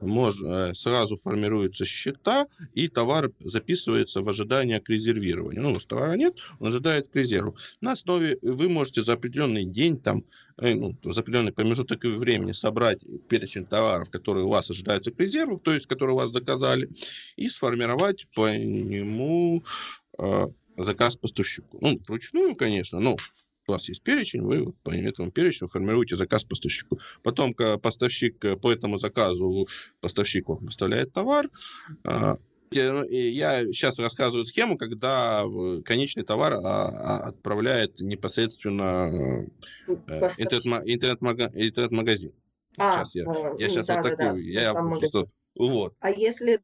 можно, э, сразу формируются счета, и товар записывается в ожидание к резервированию. Ну, у вас товара нет, он ожидает к резерву. На основе вы можете за определенный день, там, э, ну, за определенный промежуток времени собрать перечень товаров, которые у вас ожидаются к резерву, то есть, которые у вас заказали, и сформировать по нему э, заказ поставщику. Ну, вручную, конечно, но у вас есть перечень, вы по этому перечню формируете заказ поставщику. Потом поставщик э, по этому заказу, поставщик вам поставляет товар, а, ну, я сейчас рассказываю схему, когда э, конечный товар а, а, отправляет непосредственно э, интернет-магазин. А, сейчас я, я сейчас да, вот такую, да, да, я просто, вот. А если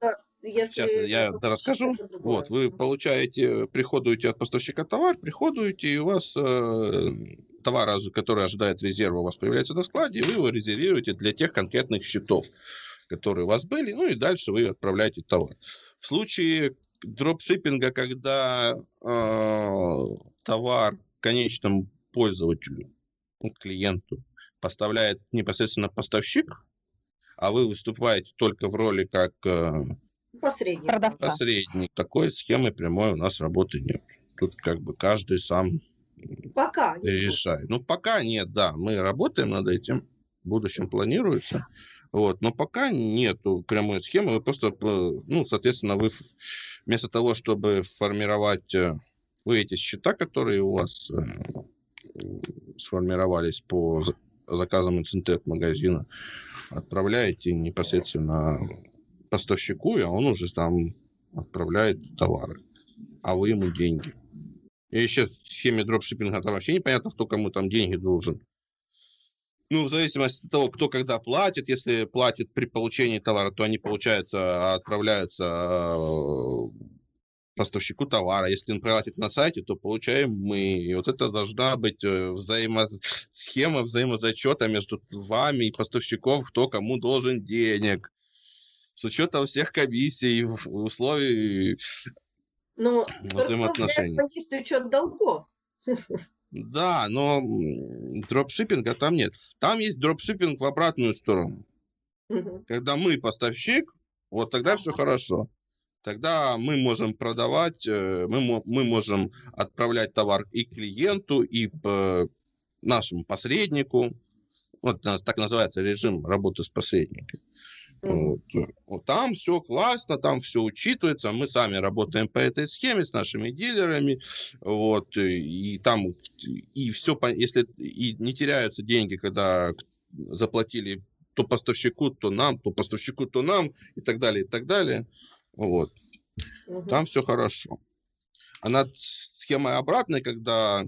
если Сейчас я расскажу. Вот, вы получаете, приходуете от поставщика товар, приходуете, и у вас э, товар, который ожидает резерва, у вас появляется на складе, и вы его резервируете для тех конкретных счетов, которые у вас были, ну и дальше вы отправляете товар. В случае дропшиппинга, когда э, товар конечному пользователю, ну, клиенту, поставляет непосредственно поставщик, а вы выступаете только в роли как э, Посредник. Продавца. Посредник. Такой схемы прямой у нас работы нет. Тут как бы каждый сам пока решает. Ну, пока нет, да. Мы работаем над этим. В будущем планируется. Вот, но пока нету прямой схемы, вы просто, ну, соответственно, вы вместо того, чтобы формировать э, вы эти счета, которые у вас э, сформировались по заказам интернет-магазина, отправляете непосредственно поставщику, и он уже там отправляет товары, а вы ему деньги. И еще в схеме дропшиппинга там вообще непонятно, кто кому там деньги должен. Ну, в зависимости от того, кто когда платит, если платит при получении товара, то они, получается, отправляются э, поставщику товара. Если он платит на сайте, то получаем мы. И вот это должна быть э, взаимо... схема взаимозачета между вами и поставщиком, кто кому должен денег. С учетом всех комиссий, условий ну, взаимоотношений. есть учет долгов. Да, но дропшиппинга там нет. Там есть дропшиппинг в обратную сторону. Угу. Когда мы поставщик, вот тогда все хорошо. Тогда мы можем продавать, э, мы, мы можем отправлять товар и клиенту, и нашему посреднику. Вот так называется режим работы с посредником. Вот. вот там все классно, там все учитывается. Мы сами работаем по этой схеме с нашими дилерами. Вот, и там и все, если и не теряются деньги, когда заплатили то поставщику, то нам, то поставщику, то нам, и так далее, и так далее. Вот. Угу. Там все хорошо. А над схемой обратной, когда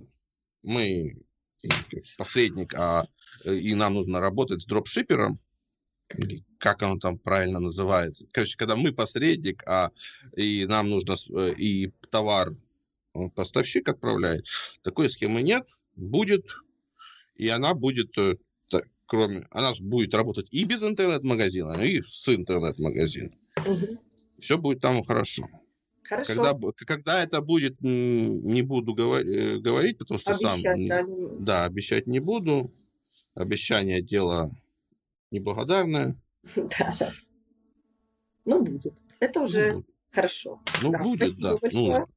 мы посредник, а и нам нужно работать с дропшипером, или как оно там правильно называется. Короче, когда мы посредник, а и нам нужно э, и товар поставщик отправляет, такой схемы нет, будет, и она будет, э, кроме, она будет работать и без интернет-магазина, и с интернет-магазином. Угу. Все будет там хорошо. Хорошо. Когда, когда это будет, не буду э, говорить, потому что обещать, сам... Да. да, обещать не буду. Обещание дело неблагодарное. Да, да. Ну, будет. Это уже ну, хорошо. Ну, да. будет, Спасибо да. Нужно.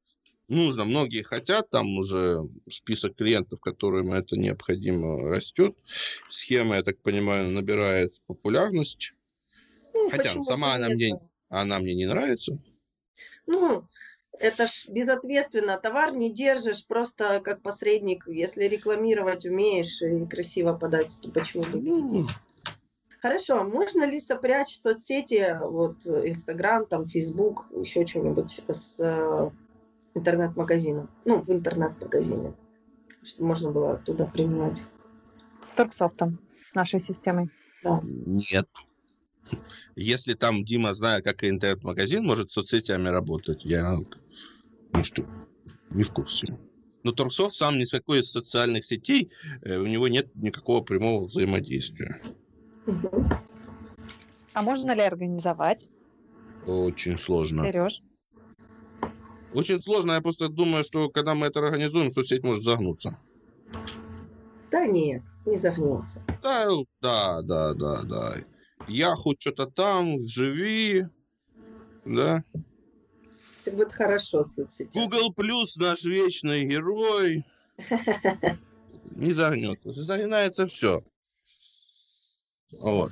нужно. Многие хотят, там уже список клиентов, которым это необходимо, растет. Схема, я так понимаю, набирает популярность. Ну, Хотя сама она мне, она мне не нравится. Ну, это ж безответственно, товар не держишь просто как посредник. Если рекламировать умеешь и красиво подать, то почему бы? Ну, Хорошо, можно ли сопрячь соцсети, вот Инстаграм, там, Фейсбук, еще что-нибудь с э, интернет-магазином? Ну, в интернет-магазине, чтобы можно было туда применять. С Торксофтом, с нашей системой. Да. Нет. Если там Дима, зная, как интернет-магазин может с соцсетями работать, я ну что, не в курсе. Но Торксофт сам ни с какой из социальных сетей, э, у него нет никакого прямого взаимодействия. А можно ли организовать? Очень сложно. Сереж? Очень сложно. Я просто думаю, что когда мы это организуем, соцсеть может загнуться. Да нет, не загнется. Да, да, да, да, да. Я хоть что-то там, живи, да. Все будет хорошо с соцсетями. Google Плюс наш вечный герой. Не загнется. Загинается все. Вот.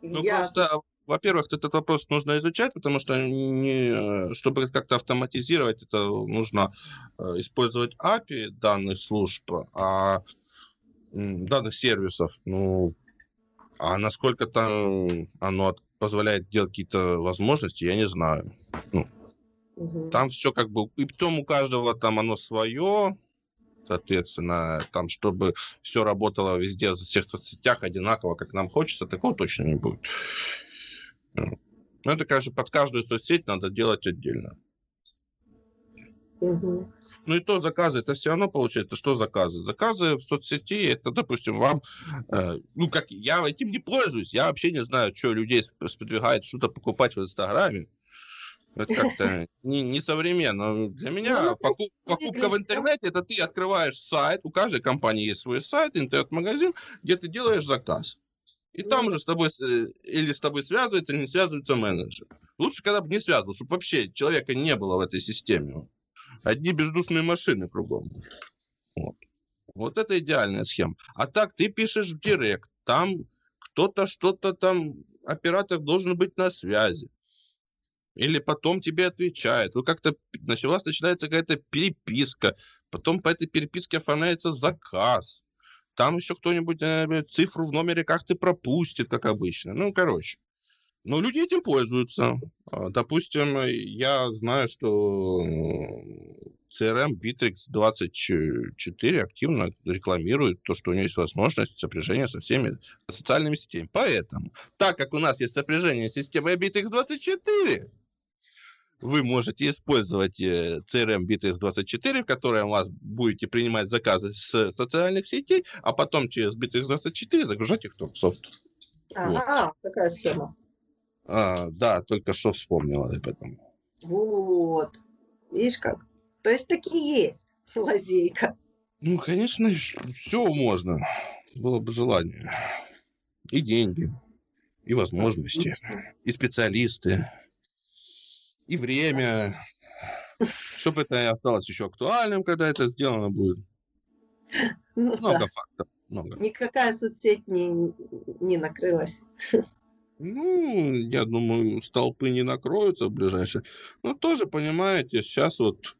Ну, Я... просто, во-первых, этот вопрос нужно изучать, потому что, не, чтобы как-то автоматизировать, это нужно э, использовать API данных служб, а данных сервисов, ну, а насколько там оно позволяет делать какие-то возможности, я не знаю. Ну, угу. Там все как бы, и потом у каждого там оно свое, соответственно, там, чтобы все работало везде, в всех соцсетях одинаково, как нам хочется, такого точно не будет. Ну, это, конечно, под каждую соцсеть надо делать отдельно. Угу. Ну и то заказы, это все равно получается, что заказы? Заказы в соцсети, это, допустим, вам, э, ну как, я этим не пользуюсь, я вообще не знаю, что людей сподвигает что-то покупать в Инстаграме. Это как-то не, не современно. Для меня ну, покуп, покупка в интернете это ты открываешь сайт, у каждой компании есть свой сайт, интернет-магазин, где ты делаешь заказ. И ну, там уже с тобой или с тобой связывается, или не связывается менеджер. Лучше, когда бы не связывал, чтобы вообще человека не было в этой системе. Одни бездушные машины кругом. Вот. вот это идеальная схема. А так ты пишешь в директ, там кто-то что-то там, оператор должен быть на связи или потом тебе отвечает. Ну, как-то у вас начинается какая-то переписка, потом по этой переписке оформляется заказ. Там еще кто-нибудь э, цифру в номере как-то пропустит, как обычно. Ну, короче. Но люди этим пользуются. А, допустим, я знаю, что CRM Bittrex 24 активно рекламирует то, что у него есть возможность сопряжения со всеми социальными сетями. Поэтому, так как у нас есть сопряжение с системой Bittrex 24, вы можете использовать CRM Bittrex24, в котором у вас будете принимать заказы с социальных сетей, а потом через Bittrex24 загружать их в Торксофт. Ага, вот. такая схема. А, да, только что вспомнил об этом. Вот. Видишь как? То есть такие есть лазейка. Ну, конечно, все можно. Было бы желание. И деньги, и возможности, Отлично. и специалисты, и время. Чтобы это осталось еще актуальным, когда это сделано будет. Ну Много да. фактов. Много. Никакая соцсеть не, не накрылась. Ну, я думаю, столпы не накроются в ближайшее. Но тоже, понимаете, сейчас вот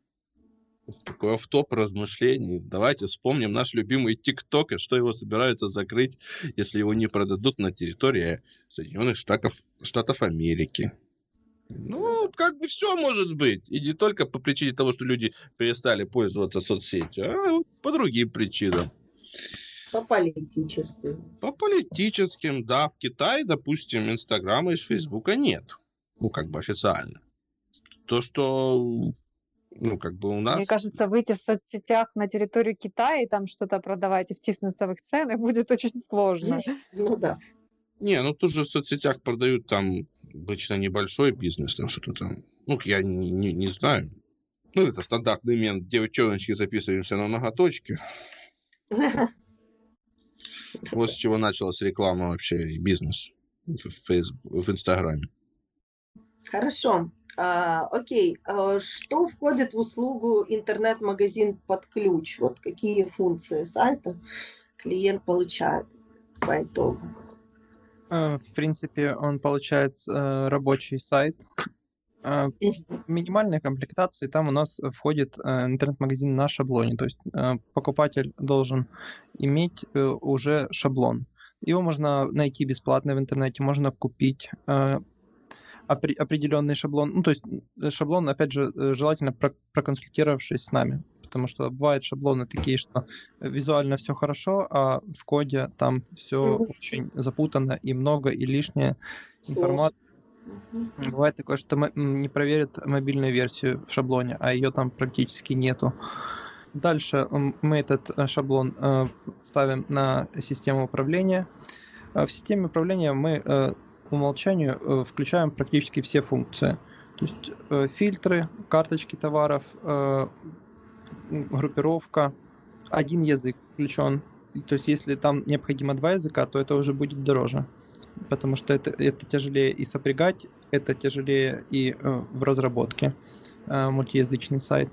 такой топ размышлений. Давайте вспомним наш любимый ТикТок и что его собираются закрыть, если его не продадут на территории Соединенных Штатов, Штатов Америки. Ну, как бы все может быть. И не только по причине того, что люди перестали пользоваться соцсетью, а вот по другим причинам. По политическим. По политическим, да. В Китае, допустим, Инстаграма и Фейсбука нет. Ну, как бы официально. То, что, ну, как бы у нас... Мне кажется, выйти в соцсетях на территорию Китая и там что-то продавать и втиснуться в их цены будет очень сложно. Ну да. Не, ну тут же в соцсетях продают там обычно небольшой бизнес, там что-то там. Ну, я не, не, не знаю. Ну, это стандартный мент. Девчоночки записываемся на ноготочки. Вот с чего началась реклама вообще и бизнес в, в Инстаграме. Хорошо. А, окей. А что входит в услугу интернет-магазин под ключ? Вот какие функции сайта клиент получает по итогу? Э, В принципе, он получает э, рабочий сайт. Э, В минимальной комплектации там у нас входит интернет-магазин на шаблоне. То есть покупатель должен иметь уже шаблон. Его можно найти бесплатно в интернете, можно купить опре- определенный шаблон. Ну, то есть шаблон, опять же, желательно про- проконсультировавшись с нами. Потому что бывают шаблоны такие, что визуально все хорошо, а в коде там все Мгм. очень запутано и много, и лишняя Сложно. информация. Мгм. Бывает такое, что не проверят мобильную версию в шаблоне, а ее там практически нету. Дальше мы этот э, шаблон э, ставим на систему управления. А В системе управления мы э, по умолчанию включаем практически все функции. То есть фильтры, карточки товаров, группировка, один язык включен. То есть если там необходимо два языка, то это уже будет дороже. Потому что это, это тяжелее и сопрягать, это тяжелее и э, в разработке. э, мультиязычный сайт.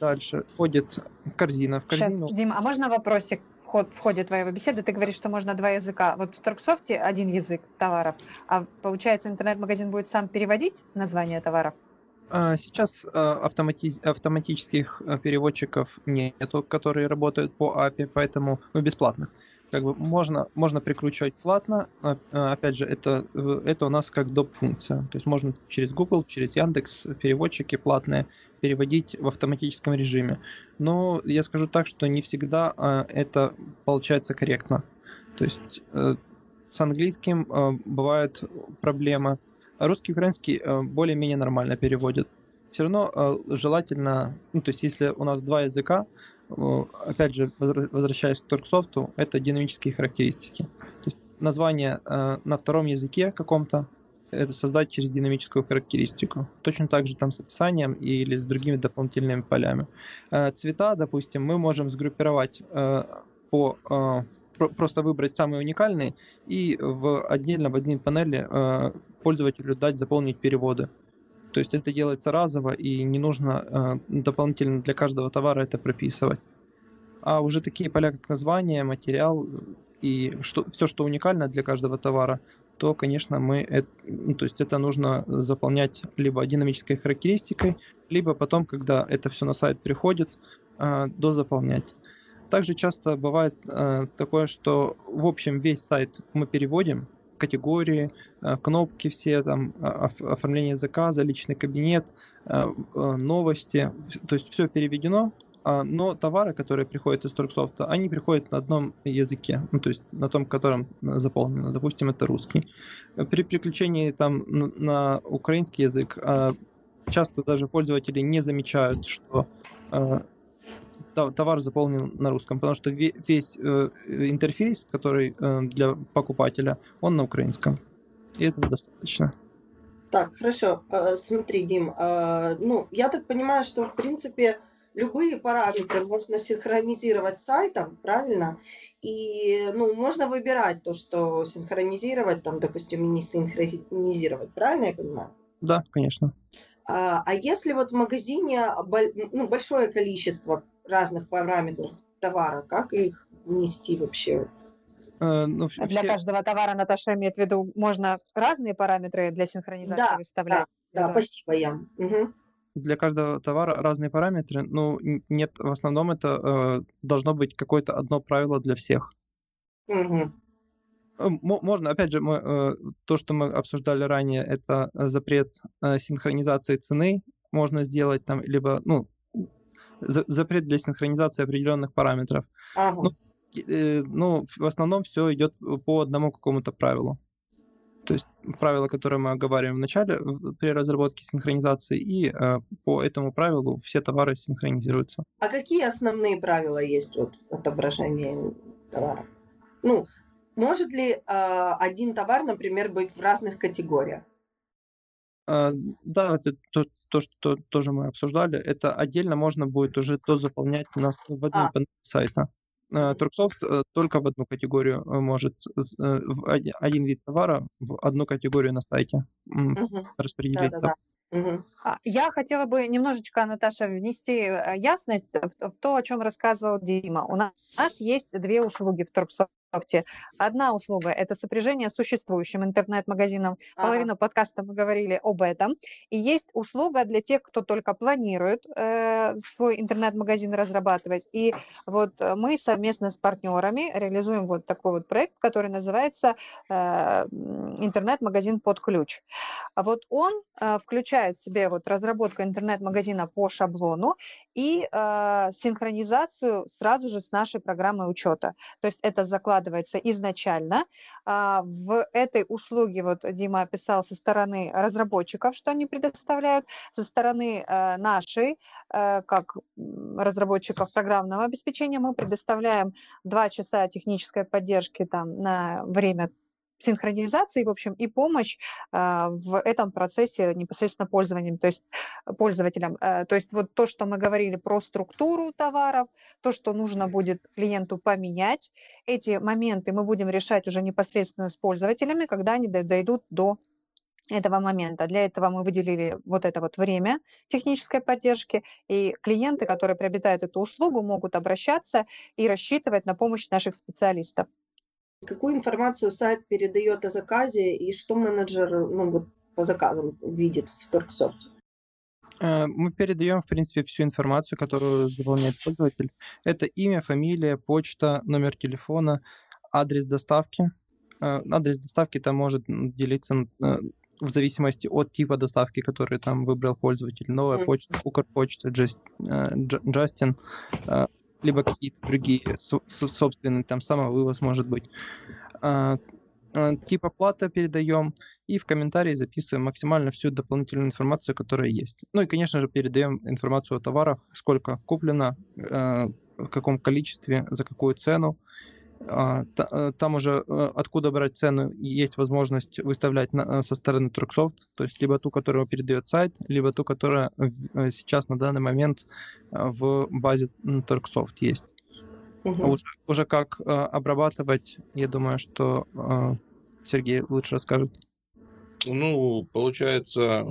Дальше входит корзина. В корзину Дима, а можно вопросик вход, в ходе твоей беседы? Ты говоришь, что можно два языка. Вот в Торксофте один язык товаров, а получается интернет-магазин будет сам переводить название товаров? А, Сейчас а, автомати- автоматических а, переводчиков нету, которые работают по API, поэтому ну, бесплатно. Как бы можно, можно прикручивать платно. Опять же, это, это у нас как доп. функция. То есть можно через Google, через Яндекс переводчики платные переводить в автоматическом режиме. Но я скажу так, что не всегда это получается корректно. То есть э, с английским бывает проблема. Русский украинский э, более-менее нормально переводят. Все равно э, желательно, ну, то есть если у нас два языка, э, опять же, возвращаясь к Торксофту, это динамические характеристики. То есть название на втором языке каком-то, это создать через динамическую характеристику. Точно так же там с описанием или с другими дополнительными полями. Цвета, допустим, мы можем сгруппировать по про- просто выбрать самые уникальные и в отдельно в одной панели э, пользователю дать заполнить переводы. То есть это делается разово и не нужно э, дополнительно для каждого товара это прописывать. А уже такие поля, как название, материал и что, все, что уникально для каждого товара, то, конечно, мы это, ну, то есть это нужно заполнять либо динамической характеристикой, либо потом, когда это все на сайт приходит, э, дозаполнять. Также часто бывает э, такое, что в общем весь сайт мы переводим, категории, э, кнопки все, там, а- оф- оформление заказа, личный кабинет, э, э, новости, то есть все переведено, а, но товары, которые приходят из Торксофта, они приходят на одном языке, ну, то есть на том, котором э, заполнено, допустим, это русский. Э, При переключении там на, украинский язык а, часто даже пользователи не замечают, что э, товар заполнен на русском, потому что ве- весь э, интерфейс, который э, для покупателя, он на украинском. И этого достаточно. Так, хорошо. Э, смотри, Дим, ну, я так понимаю, что, в принципе, любые параметры можно синхронизировать с сайтом, правильно? И, ну, можно выбирать то, что синхронизировать, там, допустим, не синхронизировать, правильно я понимаю? Да, конечно. А, а если вот в магазине ну, большое количество разных параметров товара, как их внести вообще Э, ну, все... Для каждого товара, Наташа имеет в виду, можно разные параметры для синхронизации да, выставлять? Да, да, спасибо, я. Угу. Для каждого товара разные параметры. Ну, нет, в основном это э, должно быть какое-то одно правило для всех. Угу. Можно, опять же, мы, э, то, что мы обсуждали ранее, это запрет синхронизации цены. Можно сделать там, либо, ну, запрет для синхронизации определенных параметров. Ага. Ну, Э, ну, в основном все идет по одному какому-то правилу. То есть правило, которое мы оговариваем в начале при разработке синхронизации, и э, по этому правилу все товары синхронизируются. А какие основные правила есть вот отображения товара? Ну, может ли э, один товар, например, быть в разных категориях? Э, да, это то, то, что тоже мы обсуждали. Это отдельно можно будет уже то заполнять у нас в одном а. сайта. Турксофт э, только в одну категорию э, может, э, в один вид товара в одну категорию на сайте угу. распределить. Да, да, да. Угу. Я хотела бы немножечко, Наташа, внести ясность в то, о чем рассказывал Дима. У нас есть две услуги в Турксофт Одна услуга – это сопряжение с существующим интернет-магазином. Ага. Половину подкаста мы говорили об этом. И есть услуга для тех, кто только планирует э, свой интернет-магазин разрабатывать. И вот мы совместно с партнерами реализуем вот такой вот проект, который называется э, интернет-магазин под ключ. А вот он э, включает в себе вот разработку интернет-магазина по шаблону и э, синхронизацию сразу же с нашей программой учета. То есть это заклад закладывается изначально. А, в этой услуге, вот Дима описал со стороны разработчиков, что они предоставляют, со стороны э, нашей, э, как разработчиков программного обеспечения, мы предоставляем 2 часа технической поддержки там, на время синхронизации, в общем, и помощь э, в этом процессе непосредственно пользованием, то есть пользователям. Э, то есть вот то, что мы говорили про структуру товаров, то, что нужно будет клиенту поменять, эти моменты мы будем решать уже непосредственно с пользователями, когда они дойдут до этого момента. Для этого мы выделили вот это вот время технической поддержки, и клиенты, которые приобретают эту услугу, могут обращаться и рассчитывать на помощь наших специалистов. Какую информацию сайт передает о заказе и что менеджер ну, вот, по заказам видит в Торксофте? Э, мы передаем, в принципе, всю информацию, которую заполняет пользователь. Это имя, фамилия, почта, номер телефона, адрес доставки. Э, адрес доставки там может делиться э, в зависимости от типа доставки, который там выбрал пользователь. Новая mm. почта, Укрпочта, Джастин, либо какие-то другие собственные, там самовывоз может быть. А, а, тип оплаты передаем и в комментарии записываем максимально всю дополнительную информацию, которая есть. Ну и, конечно же, передаем информацию о товарах, сколько куплено, а, в каком количестве, за какую цену, э, там уже э, откуда брать цену, есть возможность выставлять на, э, со стороны Turksoft, то есть либо ту, которую передает сайт, либо ту, которая сейчас на данный момент в базе Turksoft есть. Угу. Уже, уже как обрабатывать, я думаю, что Сергей лучше расскажет. Ну, получается,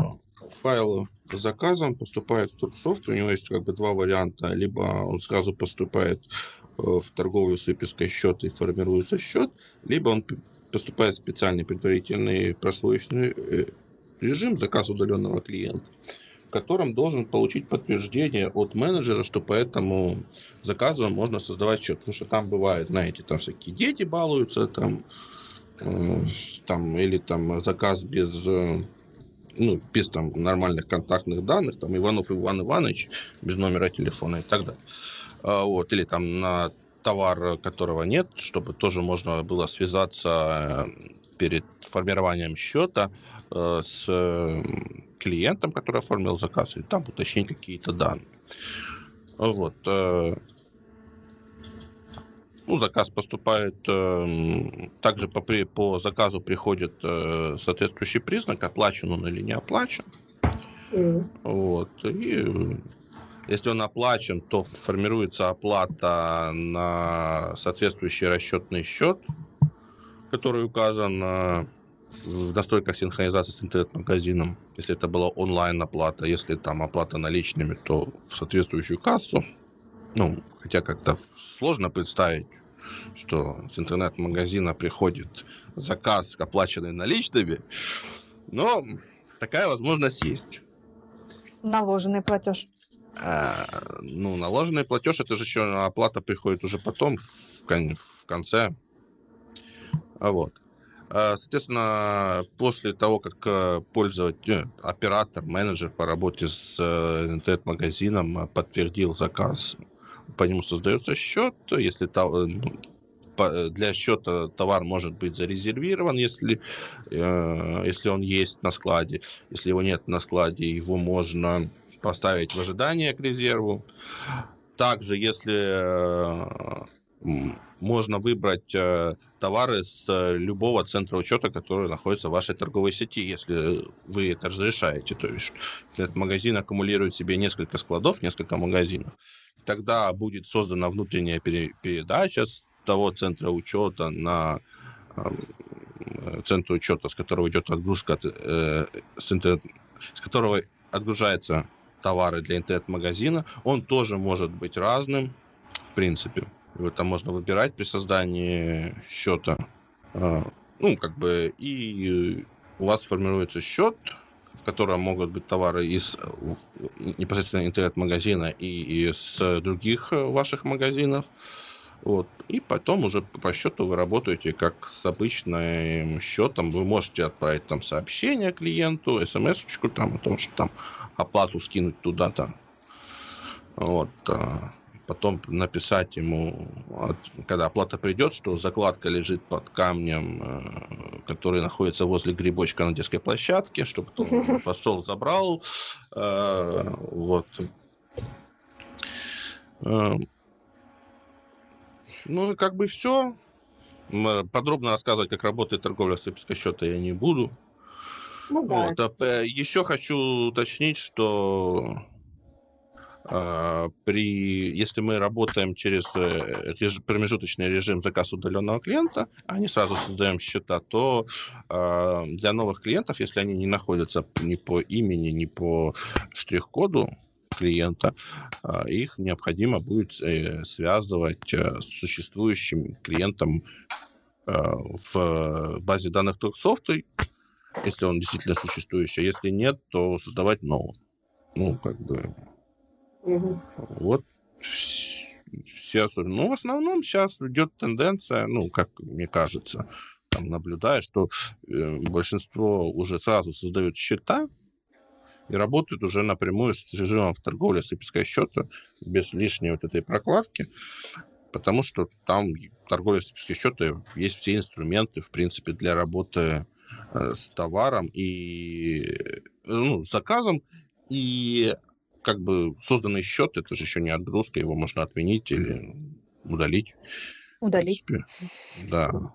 файл с заказом поступает в Turksoft, у него есть как бы два варианта, либо он сразу поступает Э, в торговую с выпиской счета и формируется счет, либо он поступает в специальный предварительный прослоечный э, режим заказ удаленного клиента, в котором должен получить подтверждение от менеджера, что по этому заказу можно создавать счет. Потому что там бывает, знаете, там всякие дети балуются, там, э, там или там заказ без ну, без там нормальных контактных данных, там Иванов Иван Иванович без номера телефона и так далее. А, вот, или там на товар, которого нет, чтобы тоже можно было связаться э, перед формированием счета э, с клиентом, который оформил заказ, и там уточнить какие-то данные. Вот. Э, ну, заказ поступает, э, также по, по заказу приходит э, соответствующий признак, оплачен он или не оплачен. Mm. Вот. И если он оплачен, то формируется оплата на соответствующий расчетный счет, который указан в настройках синхронизации с интернет-магазином. Если это была онлайн-оплата, если там оплата наличными, то в соответствующую кассу. Ну, хотя как-то сложно представить, что с интернет-магазина приходит заказ, оплаченный наличными, но такая возможность есть. Наложенный платеж. А, ну, наложенный платеж, это же еще оплата приходит уже потом, в, кон- в конце. А вот. А, соответственно, после того, как э, пользователь, э, оператор, менеджер по работе с э, интернет-магазином подтвердил заказ, по нему создается счет, если для счета товар может быть зарезервирован, если, если он есть на складе. Если его нет на складе, его можно поставить в ожидание к резерву. Также, если можно выбрать э, товары с э, любого центра учета, который находится в вашей торговой сети, если вы это разрешаете. То есть этот магазин аккумулирует в себе несколько складов, несколько магазинов. Тогда будет создана внутренняя передача с того центра учета на э, центр учета, с которого идет отгрузка, э, с, интернет, с которого отгружаются товары для интернет-магазина. Он тоже может быть разным, в принципе. Его там можно выбирать при создании счета. А, ну, как бы, и у вас формируется счет, в котором могут быть товары из непосредственно интернет-магазина и из других ваших магазинов. Вот. И потом уже по счету вы работаете как с обычным счетом. Вы можете отправить там сообщение клиенту, смс-очку там о том, что там оплату скинуть туда-то. Вот. А потом написать ему, когда оплата придет, что закладка лежит под камнем, э, который находится возле грибочка на детской площадке, чтобы он посол забрал. Э, вот. Э, ну и как бы все. Подробно рассказывать, как работает торговля с выпиской счета я не буду. Ну, да, вот. А, еще хочу уточнить, что а, при, если мы работаем через э, реж, промежуточный режим заказ удаленного клиента, а не сразу создаем счета, то э, для новых клиентов, если они не находятся ни по имени, ни по штрих-коду клиента, э, их необходимо будет э, связывать э, с существующим клиентом э, в базе данных Торксофта, если он действительно существующий. Если нет, то создавать новый. Ну, как бы Угу. Вот все особенно. Ну, в основном сейчас идет тенденция, ну, как мне кажется, там наблюдая, что э, большинство уже сразу создают счета и работают уже напрямую с режимом в торговле с выпиской счета без лишней вот этой прокладки, потому что там торговля с выпиской счета есть все инструменты, в принципе, для работы э, с товаром и э, ну, с заказом, и как бы созданный счет, это же еще не отгрузка, его можно отменить или удалить. Удалить. Да.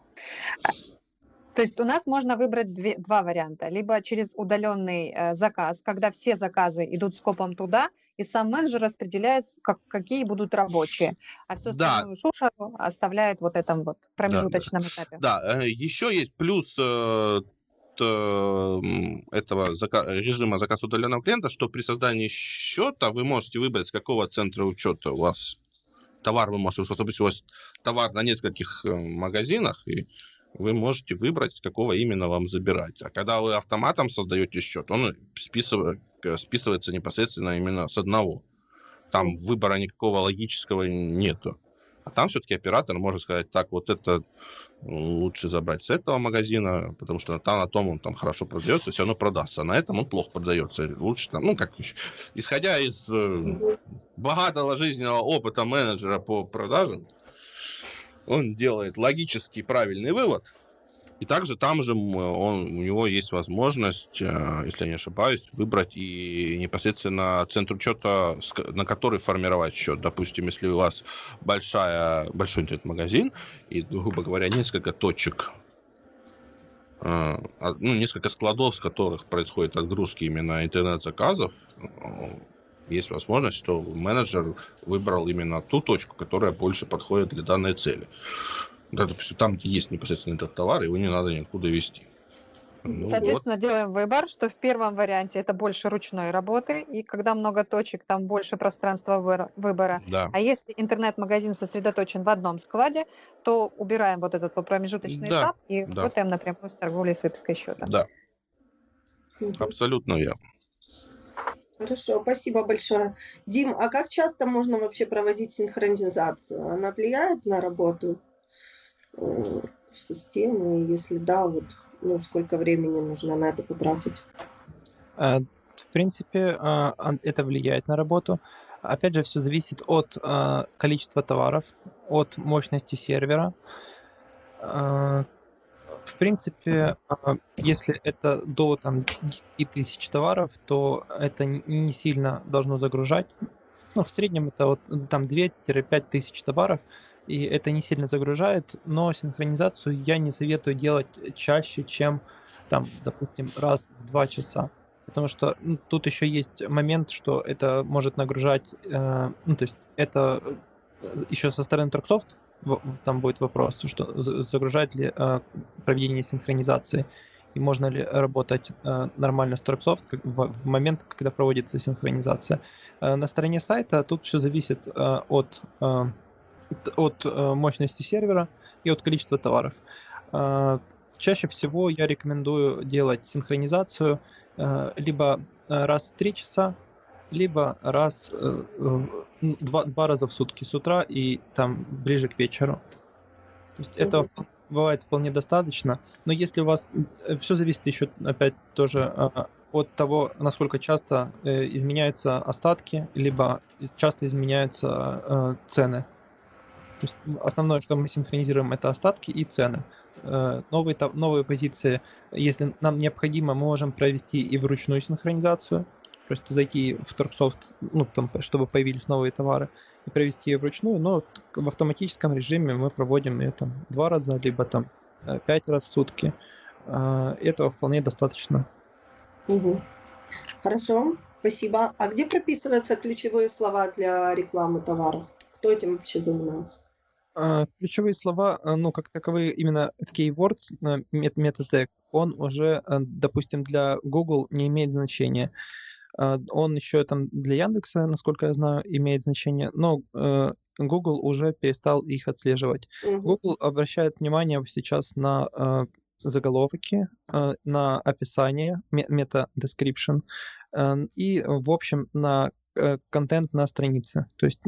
То есть у нас можно выбрать две, два варианта. Либо через удаленный э, заказ, когда все заказы идут скопом туда, и сам менеджер распределяет, как, какие будут рабочие. А все да. шушеру оставляет вот этом вот промежуточном да, да. этапе. Да, э, еще есть плюс э, этого зака- режима заказ удаленного клиента, что при создании счета вы можете выбрать, с какого центра учета у вас товар вы можете, допустим, у вас товар на нескольких э, магазинах, и вы можете выбрать, какого именно вам забирать. А когда вы автоматом создаете счет, он списывает, э, списывается непосредственно именно с одного. Там выбора никакого логического нету. А там все-таки оператор может сказать, так, вот это лучше забрать с этого магазина, потому что там на том он там хорошо продается, все равно продастся. А на этом он плохо продается. Лучше там, ну, как исходя из э, богатого жизненного опыта менеджера по продажам, он делает логический правильный вывод И также там же он, у него есть возможность, э, если я не ошибаюсь, выбрать и непосредственно центр учета, на который формировать счет. Допустим, если у вас большая, большой интернет-магазин и, грубо говоря, несколько точек а, ну, несколько складов, с которых происходит отгрузки именно интернет-заказов, есть возможность, что менеджер выбрал именно ту точку, которая больше подходит для данной цели. Да, допустим, там, где есть непосредственно этот товар, его не надо никуда вести. Ну, Соответственно, вот. делаем выбор, что в первом варианте это больше ручной работы, и когда много точек, там больше пространства выбора. Да. А если интернет-магазин сосредоточен в одном складе, то убираем вот этот вот промежуточный да. этап и да. работаем напрямую с торговлей с выпиской счета. Да. Абсолютно верно. Хорошо, спасибо большое. Дим, а как часто можно вообще проводить синхронизацию? Она влияет на работу э, системы? Если да, вот ну, сколько времени нужно на это потратить? Э, в принципе, а, это влияет на работу. Опять же, все зависит от а, количества товаров, от мощности сервера. А, в принципе, если это до там, 10 тысяч товаров, то это не сильно должно загружать. Ну, в среднем это вот там 2-5 тысяч товаров и это не сильно загружает, но синхронизацию я не советую делать чаще, чем там, допустим, раз в два часа. Потому что ну, тут еще есть момент, что это может нагружать, э, ну, то есть это э, еще со стороны Торксофт там будет вопрос, что загружает ли э, проведение синхронизации и можно ли работать э, нормально с Торксофт в, в момент, когда проводится синхронизация. Э, на стороне сайта тут все зависит э, от э, от мощности сервера и от количества товаров. Э, чаще всего я рекомендую делать синхронизацию э, либо раз в 3 часа, либо раз два, два раза в сутки с утра и там ближе к вечеру. То есть этого бывает вполне достаточно. Но если у вас все зависит еще опять тоже от того, насколько часто изменяются остатки, либо часто изменяются цены то есть основное, что мы синхронизируем, это остатки и цены. Э, новые, новые позиции, если нам необходимо, мы можем провести и вручную синхронизацию, просто зайти в Торксофт, ну, там, чтобы появились новые товары, и провести ее вручную, но в автоматическом режиме мы проводим ее там два раза, либо там э, пять раз в сутки. Э, этого вполне достаточно. Угу. Хорошо, спасибо. А где прописываются ключевые слова для рекламы товаров? Кто этим вообще занимается? А, ключевые слова, а, ну, как таковые, именно keywords, а, мет метатег, он уже, допустим, для Google не имеет значения. Он еще там для Яндекса, насколько я знаю, имеет значение, но э, Google уже перестал их отслеживать. Google обращает внимание сейчас на заголовки, на описание, мета-description и, в общем, на э, контент на странице. То есть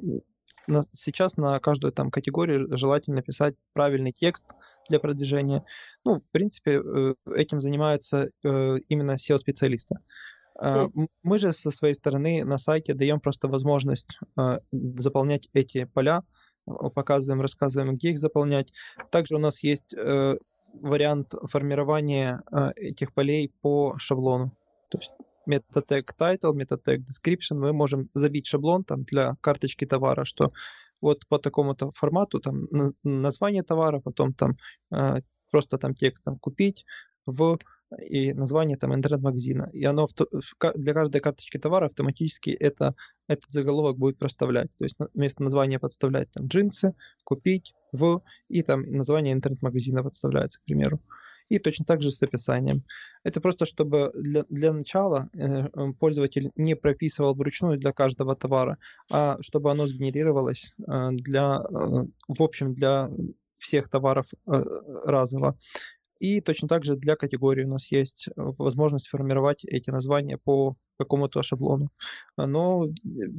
на, сейчас на каждую там категорию желательно писать правильный текст для продвижения. Ну, в принципе, э, этим занимаются именно SEO-специалисты. Mm. Мы же со своей стороны на сайте даем просто возможность э, заполнять эти поля, показываем, рассказываем, где их заполнять. Также у нас есть вариант формирования этих полей по шаблону. То есть MetaTag title, MetaTag description, мы можем забить шаблон там для карточки товара, что вот по такому-то формату там название товара, потом там э, просто там текст там купить в и название там интернет-магазина. И оно для каждой карточки товара автоматически это, этот заголовок будет проставлять. То есть вместо названия подставлять там джинсы, купить в, и там название интернет-магазина подставляется, к примеру. И точно так же с описанием. Это просто чтобы для, для начала э, пользователь не прописывал вручную для каждого товара, а чтобы оно сгенерировалось э, для, э, в общем, для всех товаров э, разово. И точно так же для категории у нас есть возможность формировать эти названия по какому-то шаблону. Но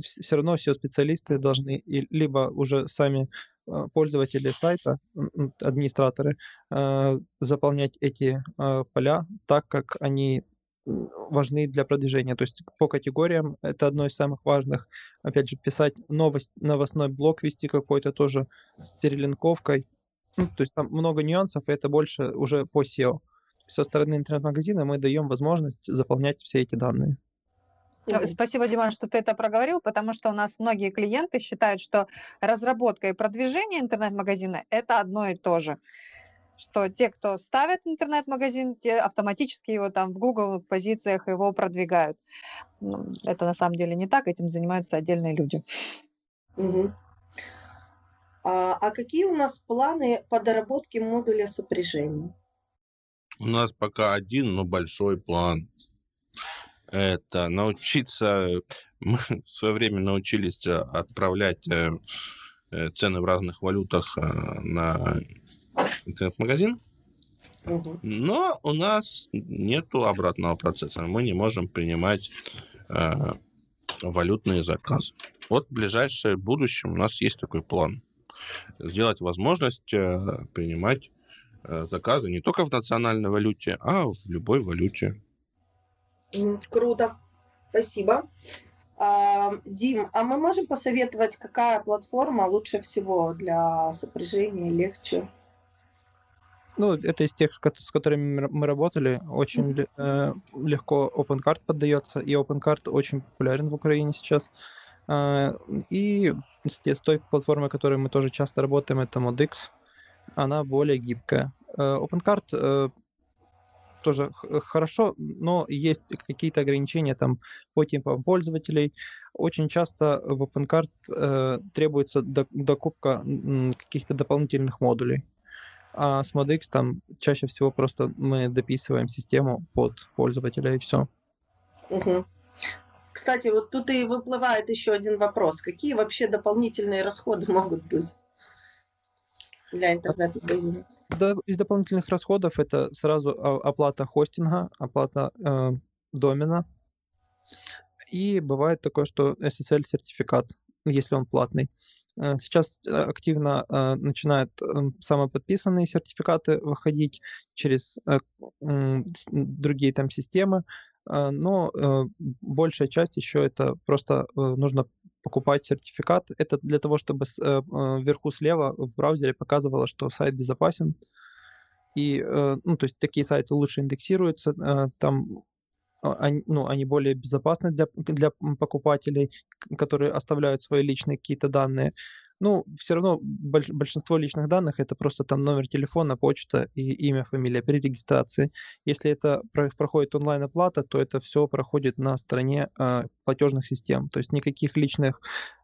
все равно все специалисты должны либо уже сами а, пользователи сайта, администраторы, а, заполнять эти а, поля так, как они важны для продвижения. То есть по категориям это одно из самых важных. Опять же, писать новость, новостной блок, вести какой-то тоже с перелинковкой. Ну, то есть там много нюансов, и это больше уже по SEO. Со стороны интернет-магазина мы даем возможность заполнять все эти данные. Спасибо, Диман, что ты это проговорил, потому что у нас многие клиенты считают, что разработка и продвижение интернет-магазина – это одно и то же. Что те, кто ставят интернет-магазин, те автоматически его там в Google позициях его продвигают. Ну, это на самом деле не так, этим занимаются отдельные люди. Угу. А, а какие у нас планы по доработке модуля сопряжения? У нас пока один, но большой план это научиться, мы в свое время научились э, отправлять э, э, цены в разных валютах на интернет-магазин, но у нас нету обратного процесса. Мы не можем принимать валютные заказы. Вот в ближайшее будущее у нас есть такой план. Сделать возможность принимать заказы не только в национальной валюте, а в любой валюте Круто. Спасибо. А, Дим, а мы можем посоветовать, какая платформа лучше всего для сопряжения, легче? Ну, это из тех, с которыми мы работали. Очень э, легко OpenCard поддается, и OpenCard очень популярен в Украине сейчас. Э, и с той платформой, которой мы тоже часто работаем, это ModX. Она более гибкая. Э, OpenCard э, тоже хорошо, но есть какие-то ограничения там по типам пользователей. Очень часто в OpenCard э, требуется докупка каких-то дополнительных модулей. А с ModX там чаще всего просто мы дописываем систему под пользователя и все. Угу. Кстати, вот тут и выплывает еще один вопрос. Какие вообще дополнительные расходы могут быть? для интернет-магазина? Из дополнительных расходов это сразу оплата хостинга, оплата э, домена. И бывает такое, что SSL-сертификат, если он платный. Э, сейчас э, активно э, начинают э, самоподписанные сертификаты выходить через э, э, другие там системы, но э, большая часть еще это просто э, нужно покупать сертификат. Это для того, чтобы э, э, вверху слева в браузере показывало, что сайт безопасен. И, ну, то есть такие сайты лучше индексируются, там они, ну, они более безопасны для, для покупателей, которые оставляют свои личные какие-то данные. Ну, все равно большинство личных данных это просто там номер телефона, почта и имя, фамилия при регистрации. Если это проходит онлайн-оплата, то это все проходит на стороне э, платежных систем. То есть никаких личных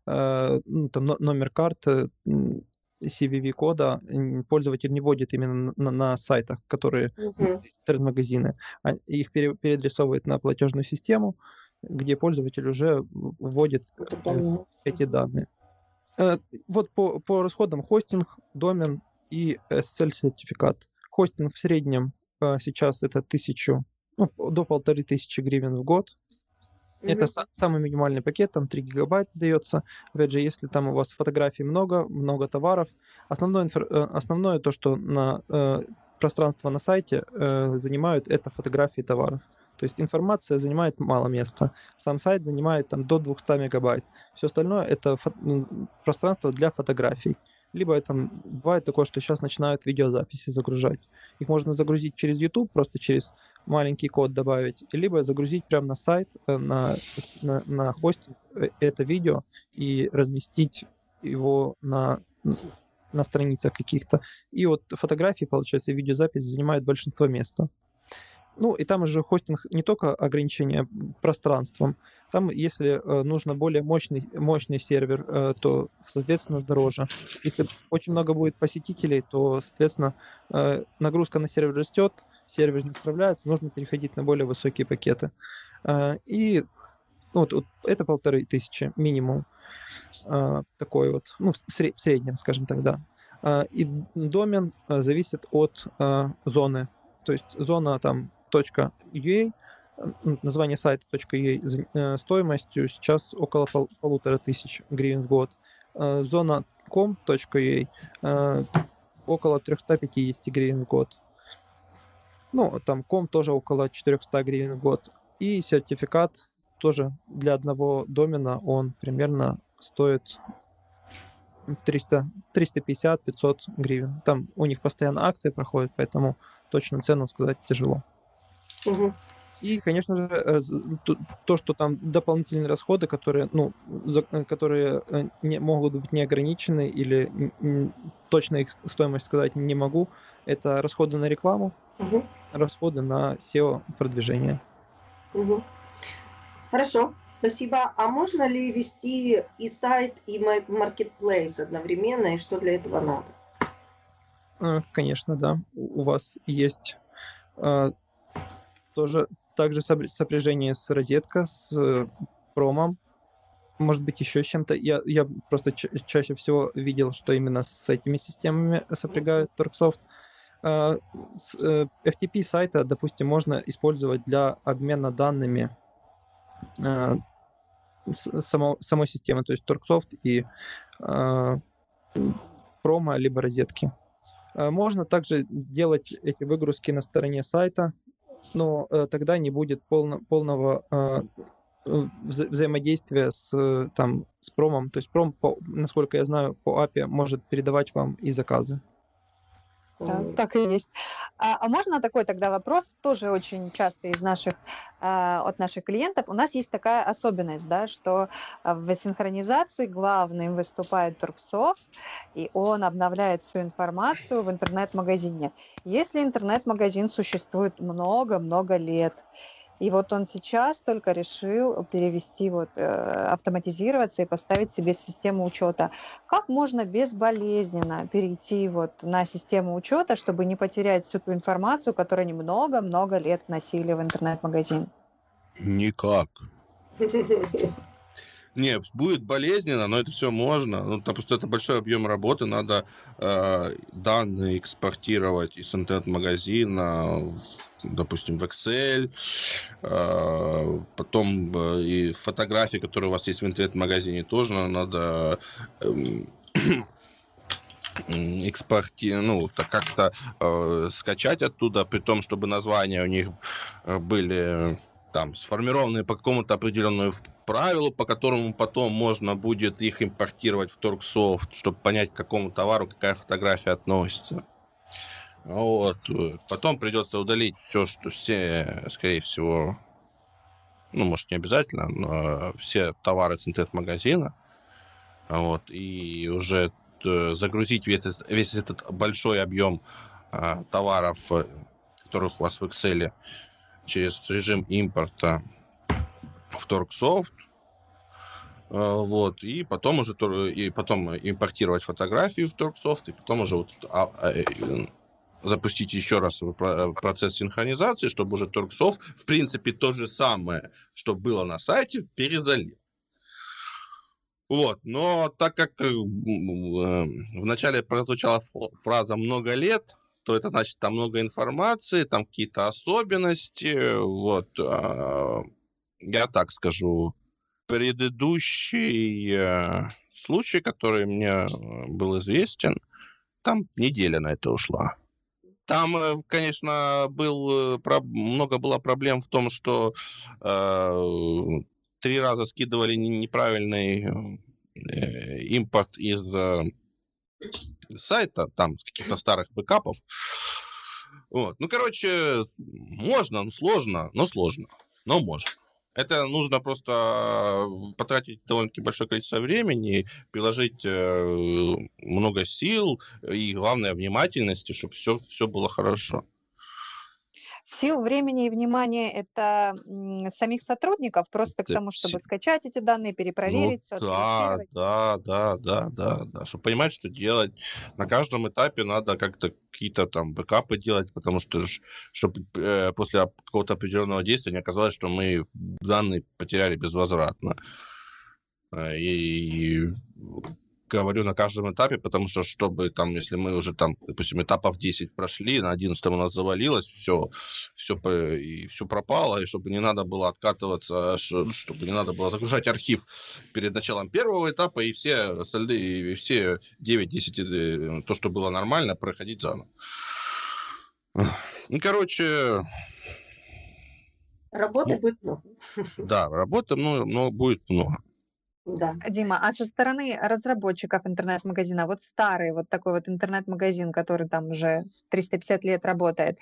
э, ну, там, номер карты, CVV-кода пользователь не вводит именно на, на сайтах, которые интернет-магазины. А их пере, переадресовывает на платежную систему, где пользователь уже вводит эти данные. Э, вот по, по расходам хостинг, домен и SSL-сертификат. Хостинг в среднем э, сейчас это тысячу, ну, до полторы тысячи гривен в год. Mm-hmm. Это самый минимальный пакет, там 3 гигабайта дается. Опять же, если там у вас фотографий много, много товаров, основное, э, основное то, что на э, пространство на сайте э, занимают, это фотографии товаров. То есть информация занимает мало места. Сам сайт занимает там до 200 мегабайт. Все остальное это фо- пространство для фотографий. Либо это бывает такое, что сейчас начинают видеозаписи загружать. Их можно загрузить через YouTube, просто через маленький код добавить, либо загрузить прямо на сайт, э, на, на, на хостинг э, это видео и разместить его на, на страницах каких-то. И вот фотографии, получается, видеозапись занимает большинство места. Ну, и там уже хостинг не только ограничение пространством, там, если э, нужно более мощный, мощный сервер, э, то, соответственно, дороже. Если очень много будет посетителей, то, соответственно, э, нагрузка на сервер растет, сервер не справляется, нужно переходить на более высокие пакеты. Э, и ну, вот, вот это полторы тысячи минимум. Э, такой вот, ну, в, сред, в среднем, скажем так, да. Э, и домен э, зависит от э, зоны. То есть зона там .ua, название сайта .ua э, стоимостью сейчас около пол, полутора тысяч гривен в год. Э, зона com.ua э, около 350 гривен в год. Ну, там ком тоже около 400 гривен в год. И сертификат тоже для одного домена он примерно стоит 300, 350-500 гривен. Там у них постоянно акции проходят, поэтому точную цену сказать тяжело. И, конечно же, э, то, то, что там дополнительные расходы, которые, ну, э, которые э, не, могут быть неограничены или точно их стоимость сказать не могу, это расходы на рекламу, Мгм. расходы на SEO продвижение. Мгм. Хорошо, спасибо. А можно ли вести и сайт, и ма- маркетплейс одновременно, и что для этого надо? Конечно, да. У вас есть тоже также сопр- сопряжение с розетка, с э, промом, может быть, еще с чем-то. Я, я просто ча- чаще всего видел, что именно с этими системами сопрягают Торксофт. С, э, FTP сайта, допустим, можно использовать для обмена данными с- само- самой системы, то есть Торксофт и э, промо либо розетки. Можно также делать эти выгрузки на стороне сайта, но э, тогда не будет полно- полного э, вза- взаимодействия с, э, там, с промом. То есть пром, по- насколько я знаю, по API может передавать вам и заказы. Да, так и есть. А, а можно такой тогда вопрос, тоже очень часто из наших, а, от наших клиентов. У нас есть такая особенность, да, что а, в синхронизации главным выступает Турксофт, и он обновляет всю информацию в интернет-магазине. Если интернет-магазин существует много-много лет, и вот он сейчас только решил перевести, вот, э, автоматизироваться и поставить себе систему учета. Как можно безболезненно перейти вот на систему учета, чтобы не потерять всю ту информацию, которую они много-много лет носили в интернет-магазин? Никак. Не, будет болезненно, но это все можно. Ну, там просто это большой объем работы, надо э, данные экспортировать из интернет-магазина, допустим, в Excel, э, потом э, и фотографии, которые у вас есть в интернет-магазине, тоже надо м, экспорти, ну, как-то э, скачать оттуда, при том, чтобы названия у них э, были там сформированы по какому-то определенному правилу, по которому потом можно будет их импортировать в Торксофт, чтобы понять, к какому товару какая фотография относится. Вот. э, Потом придется удалить все, что все, скорее всего, ну, может, не обязательно, но все товары с интернет-магазина. Вот. И уже э, загрузить весь, весь этот большой объем а, товаров, э, которых у вас в Excel через режим импорта в Торксофт. Э, Вот, и потом уже и потом импортировать фотографии в Торксофт, и потом уже вот а, а, э, запустить еще раз про- процесс синхронизации, чтобы уже Торксофт, в принципе, то же самое, что было на сайте, перезалил. Вот, но так как э, э, вначале прозвучала фраза «много лет», то это значит, там много информации, там какие-то особенности, вот. Я так скажу, предыдущий э, случай, который мне э, был известен, там неделя на это ушла. Там, э, конечно, был, э, про- много было проблем в том, что э, три раза скидывали не- неправильный э, импорт из э, сайта, там, с каких-то старых бэкапов. Вот. Ну, короче, можно, но сложно, но сложно, но можно. Это нужно просто потратить довольно-таки большое количество времени, приложить э, много сил и, главное, внимательности, чтобы все, все было хорошо. Сил, времени и внимания это самих сотрудников, просто к тому, чтобы скачать эти данные, перепроверить, Ну, да, да, да, да, да, да. Чтобы понимать, что делать. На каждом этапе надо как-то какие-то там бэкапы делать, потому что, чтобы после оп- какого-то определенного действия не оказалось, что мы данные потеряли безвозвратно. Э, И говорю на каждом этапе, потому что, чтобы там, если мы уже там, допустим, этапов 10 прошли, на 11 у нас завалилось, все, все, и все пропало, и чтобы не надо было откатываться, чтобы не надо было загружать архив перед началом первого этапа, и все остальные, и все 9-10, э, то, что было нормально, проходить заново. Ну, короче, Работы Ну. будет много. да, работы ну, но будет много. Да. Дима, а со стороны разработчиков интернет-магазина, вот старый вот такой вот интернет-магазин, который там уже 350 лет работает,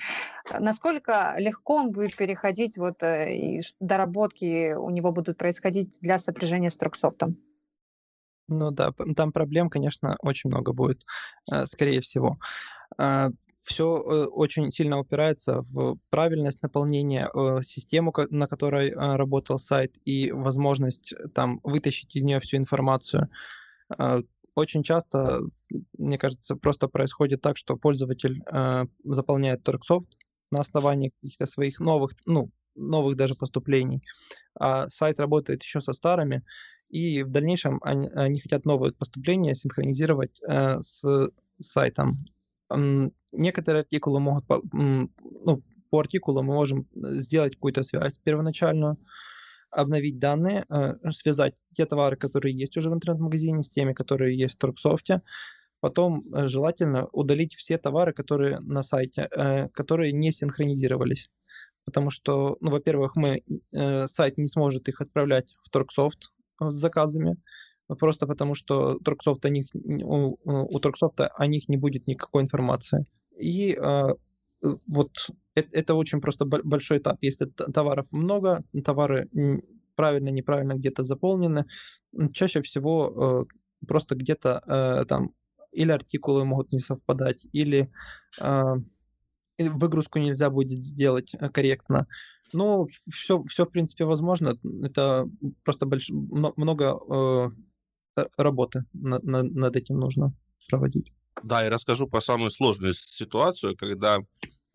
э, насколько легко он будет переходить, вот э, и доработки у него будут происходить для сопряжения с Труксофтом? Ну да, там проблем, конечно, очень много будет, э, скорее всего. Все э, очень сильно упирается в правильность наполнения, э, систему, на которой а, работал сайт, и возможность там вытащить из нее всю информацию. Очень часто, мне кажется, просто происходит так, что пользователь э, заполняет торксофт на основании каких-то своих новых, ну, новых даже поступлений, а сайт работает еще со старыми, и в дальнейшем они, они хотят новые поступления синхронизировать э, с сайтом. Некоторые артикулы могут, ну, по артикулу мы можем э, сделать какую-то связь первоначальную, обновить данные, э, связать те товары, которые есть уже в интернет-магазине, с теми, которые есть в Торксофте. Потом э, желательно удалить все товары, которые на сайте, которые не синхронизировались. Потому что, ну, во-первых, мы, сайт не сможет их отправлять в Торксофт с заказами, просто потому что Торксофт о них, у, у Торксофта о них не будет никакой информации. И э, вот это, это очень просто большой этап. Если товаров много, товары правильно, неправильно где-то заполнены, чаще всего э, просто где-то э, там или артикулы могут не совпадать, или э, выгрузку нельзя будет сделать э, корректно. Ну, все, все в принципе возможно. Это просто больш... много э, работы на, на, над этим нужно проводить. Да, и расскажу про самую сложную ситуацию, когда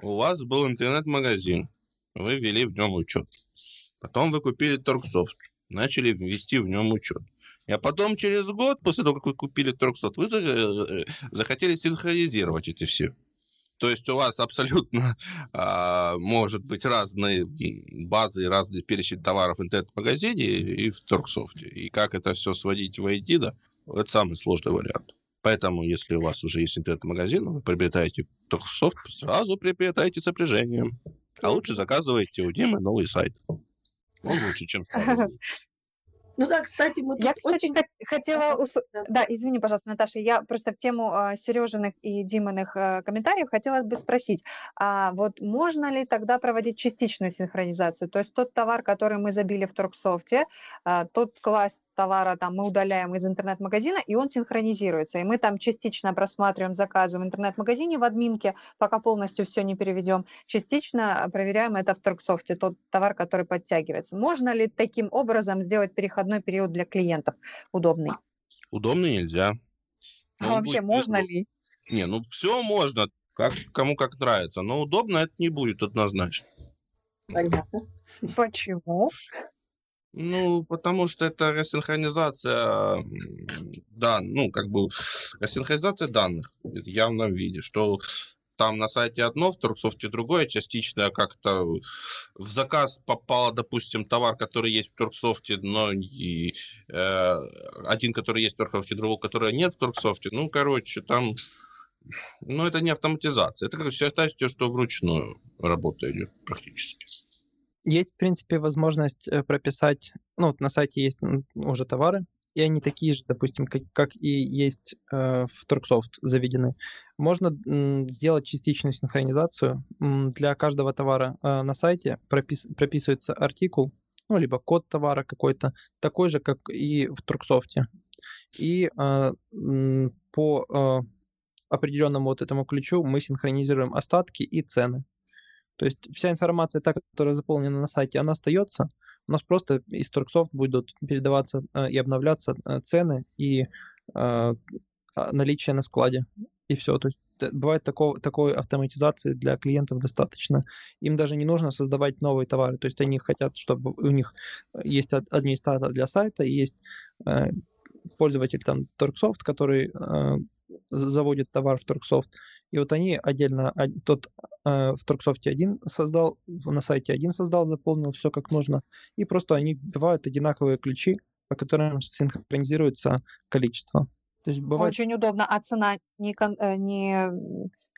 у вас был интернет-магазин, вы ввели в нем учет. Потом вы купили Торксофт, начали ввести в нем учет. А потом через год, после того, как вы купили Торксофт, вы э, захотели синхронизировать эти все. То есть у вас абсолютно а, может быть разные базы и разный перечень товаров в интернет-магазине и в Торксофте. И как это все сводить в ID, да, это самый сложный вариант. Поэтому, если у вас уже есть интернет-магазин, вы приобретаете Торксофт, сразу приобретайте сопряжением. А лучше заказывайте у Димы новый сайт. Он лучше, чем старый. Ну да, кстати, мы Я, кстати, очень... хотела... Ус... Да, извини, пожалуйста, Наташа, я просто в тему э, Сережиных и Диминых э, комментариев хотела бы спросить, а вот можно ли тогда проводить частичную синхронизацию? То есть тот товар, который мы забили в Торксофте, э, тот класть товара там мы удаляем из интернет-магазина, и он синхронизируется. И мы там частично просматриваем заказы в интернет-магазине в админке, пока полностью все не переведем. Частично проверяем это в Торксофте, тот товар, который подтягивается. Можно ли таким образом сделать переходной период для клиентов удобный? Удобный нельзя. А вообще будет... можно ли? Не, ну все можно, как, кому как нравится, но удобно это не будет однозначно. Понятно. Почему? Ну, потому что это рассинхронизация да, ну, как бы рассинхронизация данных в явном виде, что там на сайте одно, в Турксофте другое, частично как-то в заказ попало, допустим, товар, который есть в Турксофте, но и, э, один, который есть в Турксофте, другой, который нет в Турксофте. Ну, короче, там, ну, это не автоматизация, это как считайте, что вручную работа идет практически. Есть, в принципе, возможность э, прописать, ну, вот на сайте есть уже товары, и они такие же, допустим, как, как и есть э, в Turksoft заведены. Можно м, сделать частичную синхронизацию. М, для каждого товара э, на сайте пропис, прописывается артикул, ну, либо код товара какой-то, такой же, как и в Turksoft. И э, по э, определенному вот этому ключу мы синхронизируем остатки и цены. То есть вся информация, та, которая заполнена на сайте, она остается. У нас просто из Торксофт будут передаваться э, и обновляться э, цены и э, а, наличие на складе. И все. То есть бывает такого, такой автоматизации для клиентов достаточно. Им даже не нужно создавать новые товары. То есть они хотят, чтобы у них есть администратор для сайта, есть пользователь там Торксофт, который заводит товар в Торксофт, и вот они отдельно, тот э, в Торксофте один создал, на сайте один создал, заполнил все как нужно, и просто они вбивают одинаковые ключи, по которым синхронизируется количество. То есть бывает... Очень удобно, а цена не, э, не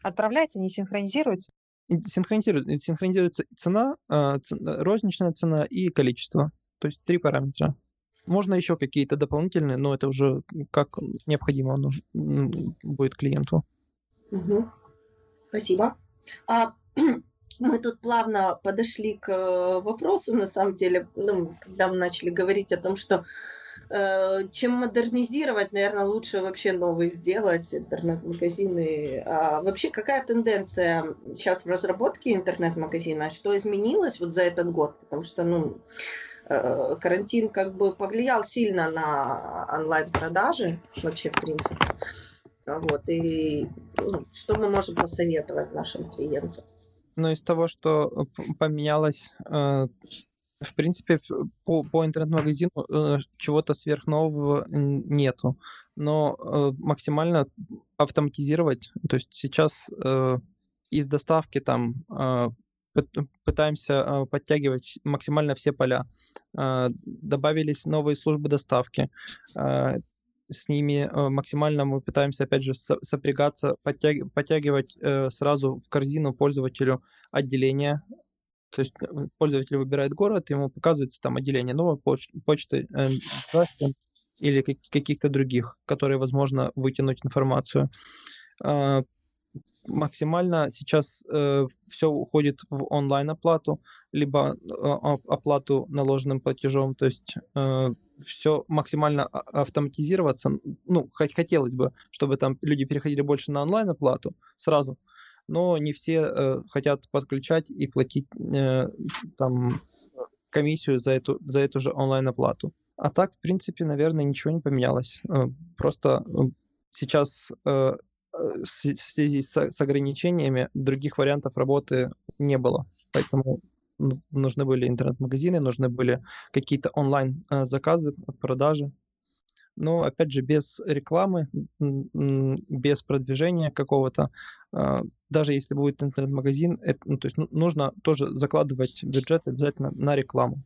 отправляется, не синхронизируется? Синхронизируется, синхронизируется цена, э, розничная цена и количество. То есть три параметра. Можно еще какие-то дополнительные, но это уже как необходимо нужно, будет клиенту. Угу. Спасибо. А мы тут плавно подошли к э, вопросу, на самом деле, ну, когда мы начали говорить о том, что э, чем модернизировать, наверное, лучше вообще новый сделать интернет-магазины. А вообще какая тенденция сейчас в разработке интернет-магазина? Что изменилось вот за этот год? Потому что, ну, карантин как бы повлиял сильно на онлайн-продажи вообще, в принципе. Вот, и ну, что мы можем посоветовать нашим клиентам? Ну, из того, что э, поменялось, э, в принципе, по, по интернет-магазину э, чего-то сверхнового нету. Но максимально автоматизировать, то есть сейчас из доставки там пытаемся подтягивать максимально все поля. Добавились новые службы доставки с ними э, максимально мы пытаемся, опять же, сопрягаться, подтяг, подтягивать э, сразу в корзину пользователю отделение. То есть э, пользователь выбирает город, ему показывается там отделение новой поч почты э, или каких-то других, которые, возможно, вытянуть информацию. Э, максимально сейчас э, все уходит в онлайн-оплату, либо э, оплату наложенным платежом, то есть э, все максимально а, автоматизироваться. Ну, хотелось бы, чтобы там люди переходили больше на онлайн-оплату сразу, но не все э, хотят подключать и платить э, там комиссию за эту, за эту же онлайн-оплату. А так, в принципе, наверное, ничего не поменялось. Э, просто э, сейчас э, в связи с, с ограничениями других вариантов работы не было. Поэтому нужны были интернет-магазины, нужны были какие-то онлайн-заказы, э, продажи. Но, опять же, без рекламы, без продвижения какого-то, а, даже если будет интернет-магазин, это, ну, то есть нужно тоже закладывать бюджет обязательно на рекламу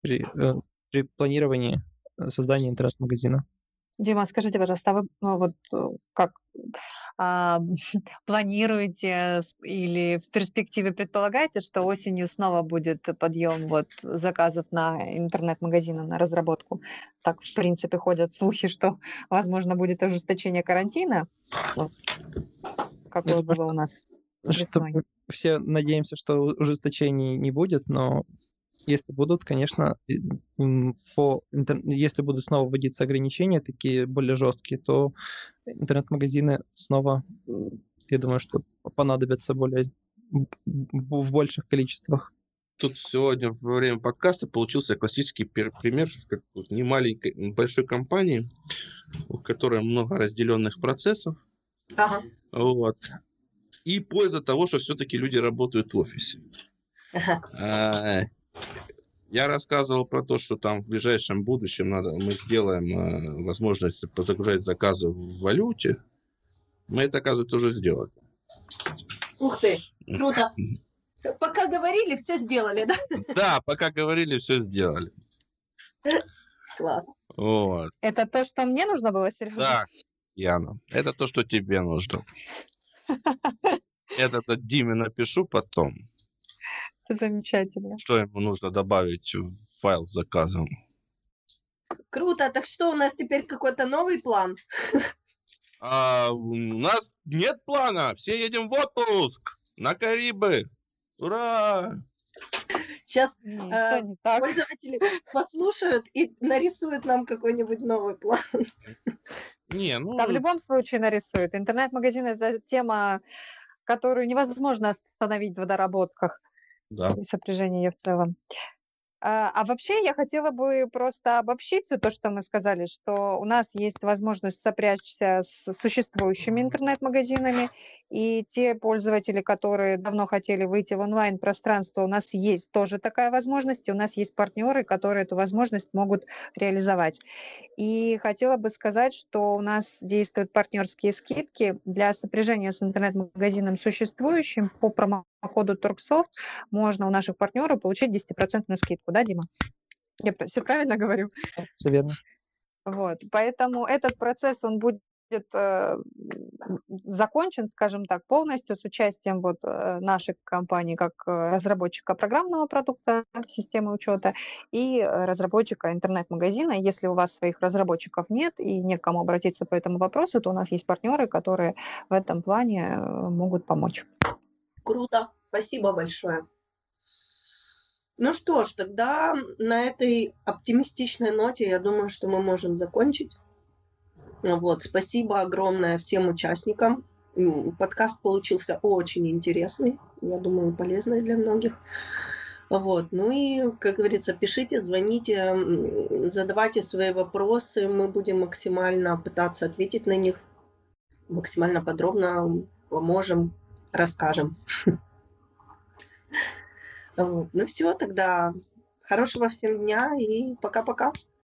при, э, при планировании э, создания интернет-магазина. Дима, скажите, пожалуйста, а вы ну, вот как а, планируете или в перспективе предполагаете, что осенью снова будет подъем вот заказов на интернет-магазины, на разработку? Так, в принципе, ходят слухи, что, возможно, будет ожесточение карантина. Вот. Какое было у нас что все надеемся, что ужесточений не будет, но если будут, конечно, по интер... если будут снова вводиться ограничения, такие более жесткие, то интернет-магазины снова, я думаю, что понадобятся более в больших количествах. Тут сегодня во время подкаста получился классический пример как не маленькой, большой компании, у которой много разделенных процессов. Ага. Вот. И польза того, что все-таки люди работают в офисе. Ага. А, я рассказывал про то, что там в ближайшем будущем надо, мы сделаем э, возможность загружать заказы в валюте. Мы это, оказывается, уже сделали. Ух ты, круто. Пока говорили, все сделали, да? Да, пока говорили, все сделали. Класс. Вот. Это то, что мне нужно было, Сережа? Да, Яна. Это то, что тебе нужно. Это Диме напишу потом. Замечательно. Что ему нужно добавить в файл с заказом? Круто. Так что у нас теперь какой-то новый план? А, у нас нет плана. Все едем в отпуск на Карибы. Ура! Сейчас э, пользователи послушают и нарисуют нам какой-нибудь новый план. Не, ну... Да, в любом случае нарисуют. Интернет-магазин – это тема, которую невозможно остановить в доработках да. и сопряжение в целом. А, а вообще я хотела бы просто обобщить все то, что мы сказали, что у нас есть возможность сопрячься с существующими интернет-магазинами, и те пользователи, которые давно хотели выйти в онлайн-пространство, у нас есть тоже такая возможность, и у нас есть партнеры, которые эту возможность могут реализовать. И хотела бы сказать, что у нас действуют партнерские скидки для сопряжения с интернет-магазином существующим по промокоду Торксофт можно у наших партнеров получить 10% скидку, да, Дима? Я все правильно говорю? Все верно. Вот, поэтому этот процесс, он будет э, закончен, скажем так, полностью с участием вот э, нашей компании как э, разработчика программного продукта системы учета и разработчика интернет-магазина. Если у вас своих разработчиков нет и некому обратиться по этому вопросу, то у нас есть партнеры, которые в этом плане могут помочь. Круто, спасибо большое. Ну что ж, тогда на этой оптимистичной ноте я думаю, что мы можем закончить. Вот, спасибо огромное всем участникам. Подкаст получился очень интересный, я думаю, полезный для многих. Вот. Ну и, как говорится, пишите, звоните, задавайте свои вопросы. Мы будем максимально пытаться ответить на них, максимально подробно поможем, расскажем. Ну все, тогда хорошего всем дня и пока-пока.